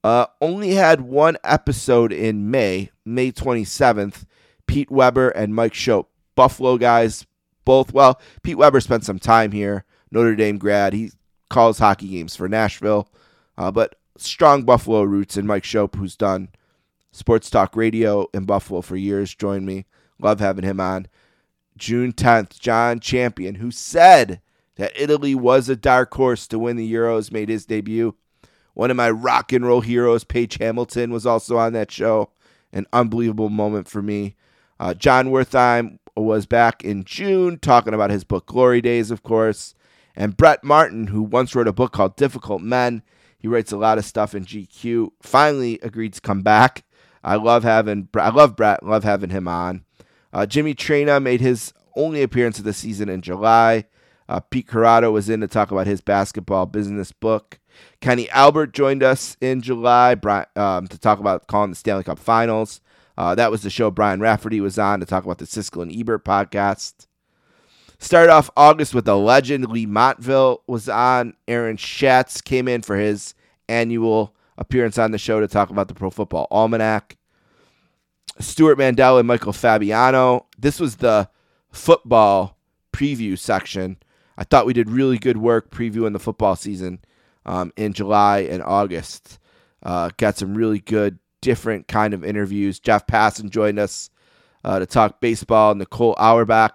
Uh, only had one episode in May, May 27th. Pete Weber and Mike Schopp, Buffalo guys, both. Well, Pete Weber spent some time here, Notre Dame grad. He calls hockey games for Nashville, uh, but strong Buffalo roots. And Mike Schopp, who's done sports talk radio in Buffalo for years, joined me. Love having him on. June 10th, Jon Champion, who said that Italy was a dark horse to win the Euros, made his debut. One of my rock and roll heroes, Page Hamilton, was also on that show. An unbelievable moment for me. Uh, Jon Wertheim was back in June talking about his book Glory Days, of course. And Brett Martin, who once wrote a book called Difficult Men, he writes a lot of stuff in GQ, finally agreed to come back. I love having I love Brett, love having him on. Uh, Jimmy Traina made his only appearance of the season in July. Uh, Pete Corrado was in to talk about his basketball business book. Kenny Albert joined us in July um, to talk about calling the Stanley Cup Finals. Uh, that was the show Brian Raftery was on to talk about the Siskel and Ebert podcast. Started off August with the legend. Leigh Montville was on. Aaron Schatz came in for his annual appearance on the show to talk about the Pro Football Almanac. Stewart Mandel and Michael Fabiano. This was the football preview section. I thought we did really good work previewing the football season um, in July and August. Uh, got some really good, different kind of interviews. Jeff Passan joined us uh, to talk baseball. Nicole Auerbach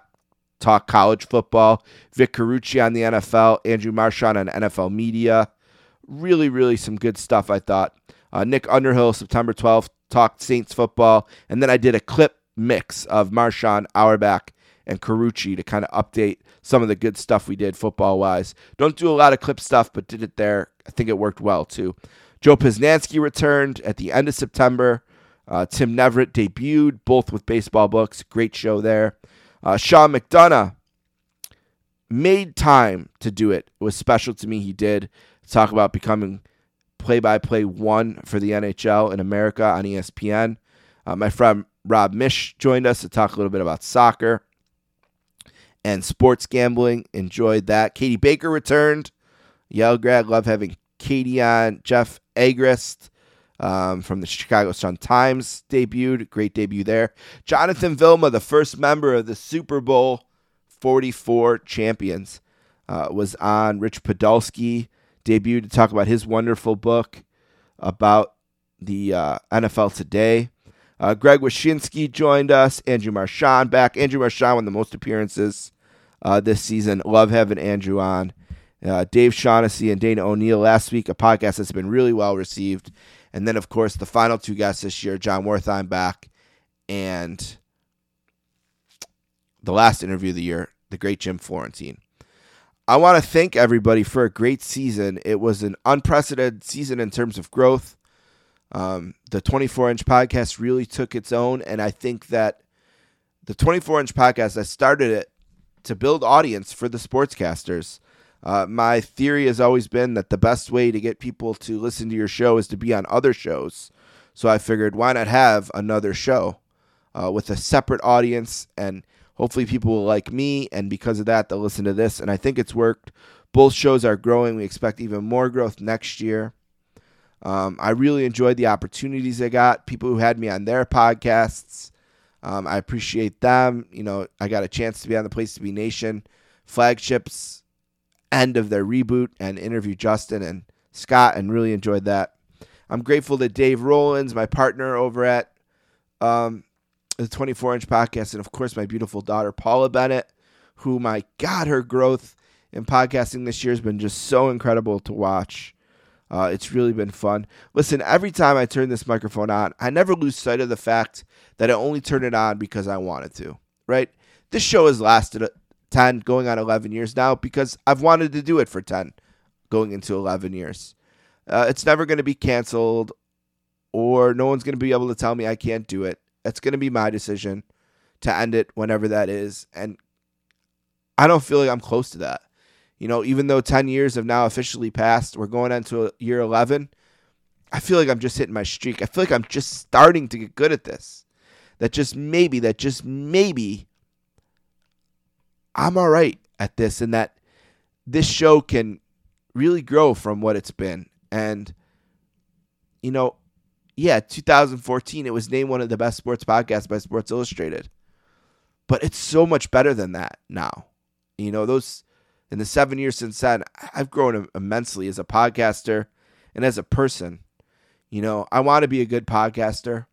talk college football. Vic Carucci on the NFL. Andrew Marchand on NFL media. Really, really some good stuff, I thought. Uh, Nick Underhill, September 12th, talked Saints football. And then I did a clip mix of Marchand, Auerbach, and Carucci to kind of update some of the good stuff we did football wise. Don't do a lot of clip stuff, but did it there. I think it worked well too. Joe Posnanski returned at the end of September. Uh, Tim Neverett debuted, both with baseball books. Great show there. Uh, Sean McDonough made time to do it. It was special to me. He did talk about becoming play by play one for the NHL in America on ESPN. Uh, my friend Rob Mish joined us to talk a little bit about soccer and sports gambling. Enjoyed that. Katie Baker returned Yale grad. Love having Katie on. Jeff Agrest um, from the Chicago Sun Times debuted. Great debut there. Jonathan Vilma, the first member of the Super Bowl 44 champions, uh, was on. Rich Podolsky debuted to talk about his wonderful book about the uh, NFL today. Uh, Greg Wyshynski joined us. Andrew Marchand back. Andrew Marchand won the most appearances uh, this season. Love having Andrew on. Uh, Dave Shaughnessy and Dana O'Neill last week, a podcast that's been really well received. And then, of course, the final two guests this year, Jon Wertheim back, and the last interview of the year, the great Jim Florentine. I want to thank everybody for a great season. It was an unprecedented season in terms of growth. Um, the 24 inch podcast really took its own, and I think that the 24 inch podcast, I started it to build audience for the sportscasters. Uh, my theory has always been that the best way to get people to listen to your show is to be on other shows. So I figured, why not have another show uh, with a separate audience and hopefully people will like me. And because of that, they'll listen to this. And I think it's worked. Both shows are growing. We expect even more growth next year. Um, I really enjoyed the opportunities I got. People who had me on their podcasts. Um, I appreciate them. You know, I got a chance to be on the Place to Be Nation flagships end of their reboot and interview Justin and Scott and really enjoyed that. I'm grateful to Dave Rollins, my partner over at um, the 24 inch podcast, and of course, my beautiful daughter, Paula Bennett, who, my God, her growth in podcasting this year has been just so incredible to watch. Uh, it's really been fun. Listen, every time I turn this microphone on, I never lose sight of the fact that I only turn it on because I wanted to, right? This show has lasted 10, going on 11 years now because I've wanted to do it for 10, going into 11 years. Uh, it's never going to be canceled or no one's going to be able to tell me I can't do it. It's going to be my decision to end it whenever that is. And I don't feel like I'm close to that. You know, even though 10 years have now officially passed, we're going into year 11. I feel like I'm just hitting my streak. I feel like I'm just starting to get good at this. That just maybe, that just maybe I'm all right at this and that this show can really grow from what it's been. And, you know, yeah, 2014, it was named one of the best sports podcasts by Sports Illustrated. But it's so much better than that now. You know, those in the seven years since then, I've grown immensely as a podcaster and as a person. You know, I want to be a good podcaster,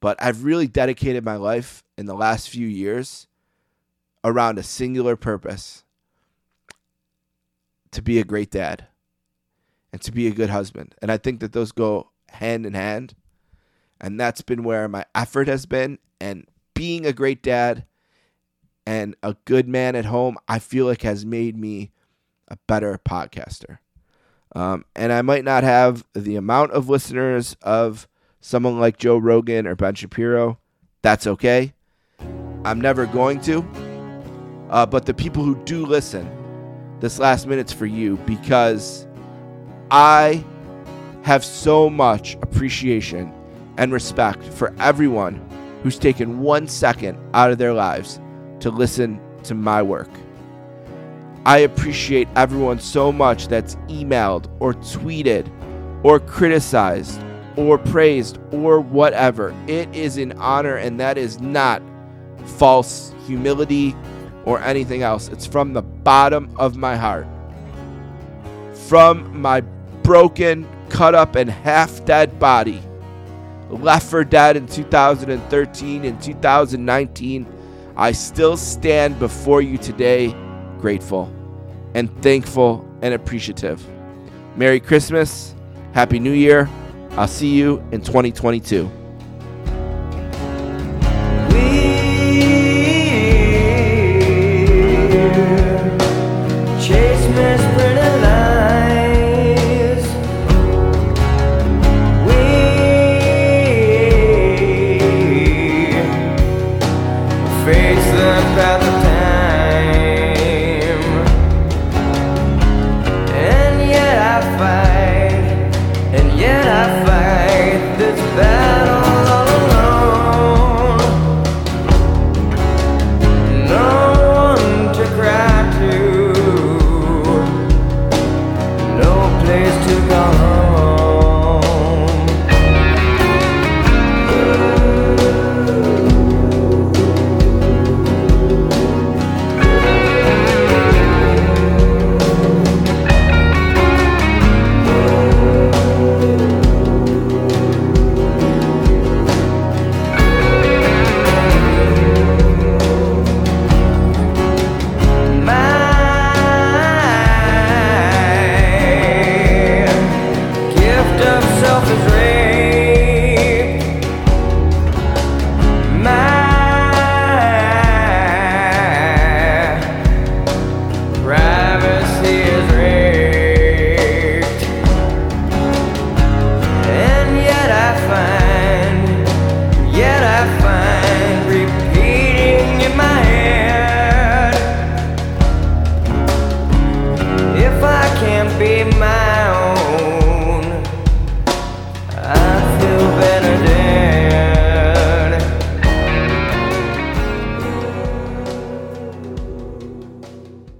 but I've really dedicated my life in the last few years around a singular purpose to be a great dad and to be a good husband. And I think that those go hand in hand. And that's been where my effort has been. And being a great dad and a good man at home, I feel like has made me a better podcaster. Um, and I might not have the amount of listeners of someone like Joe Rogan or Ben Shapiro. That's okay. I'm never going to. Uh, but the people who do listen, this last minute's for you because I have so much appreciation and respect for everyone who's taken one second out of their lives to listen to my work. I appreciate everyone so much that's emailed or tweeted or criticized or praised or whatever. It is an honor, and that is not false humility or anything else. It's from the bottom of my heart. From my broken, cut up, and half dead body, left for dead in 2013 and 2019, I still stand before you today grateful and thankful and appreciative. Merry Christmas. Happy New Year. I'll see you in 2022.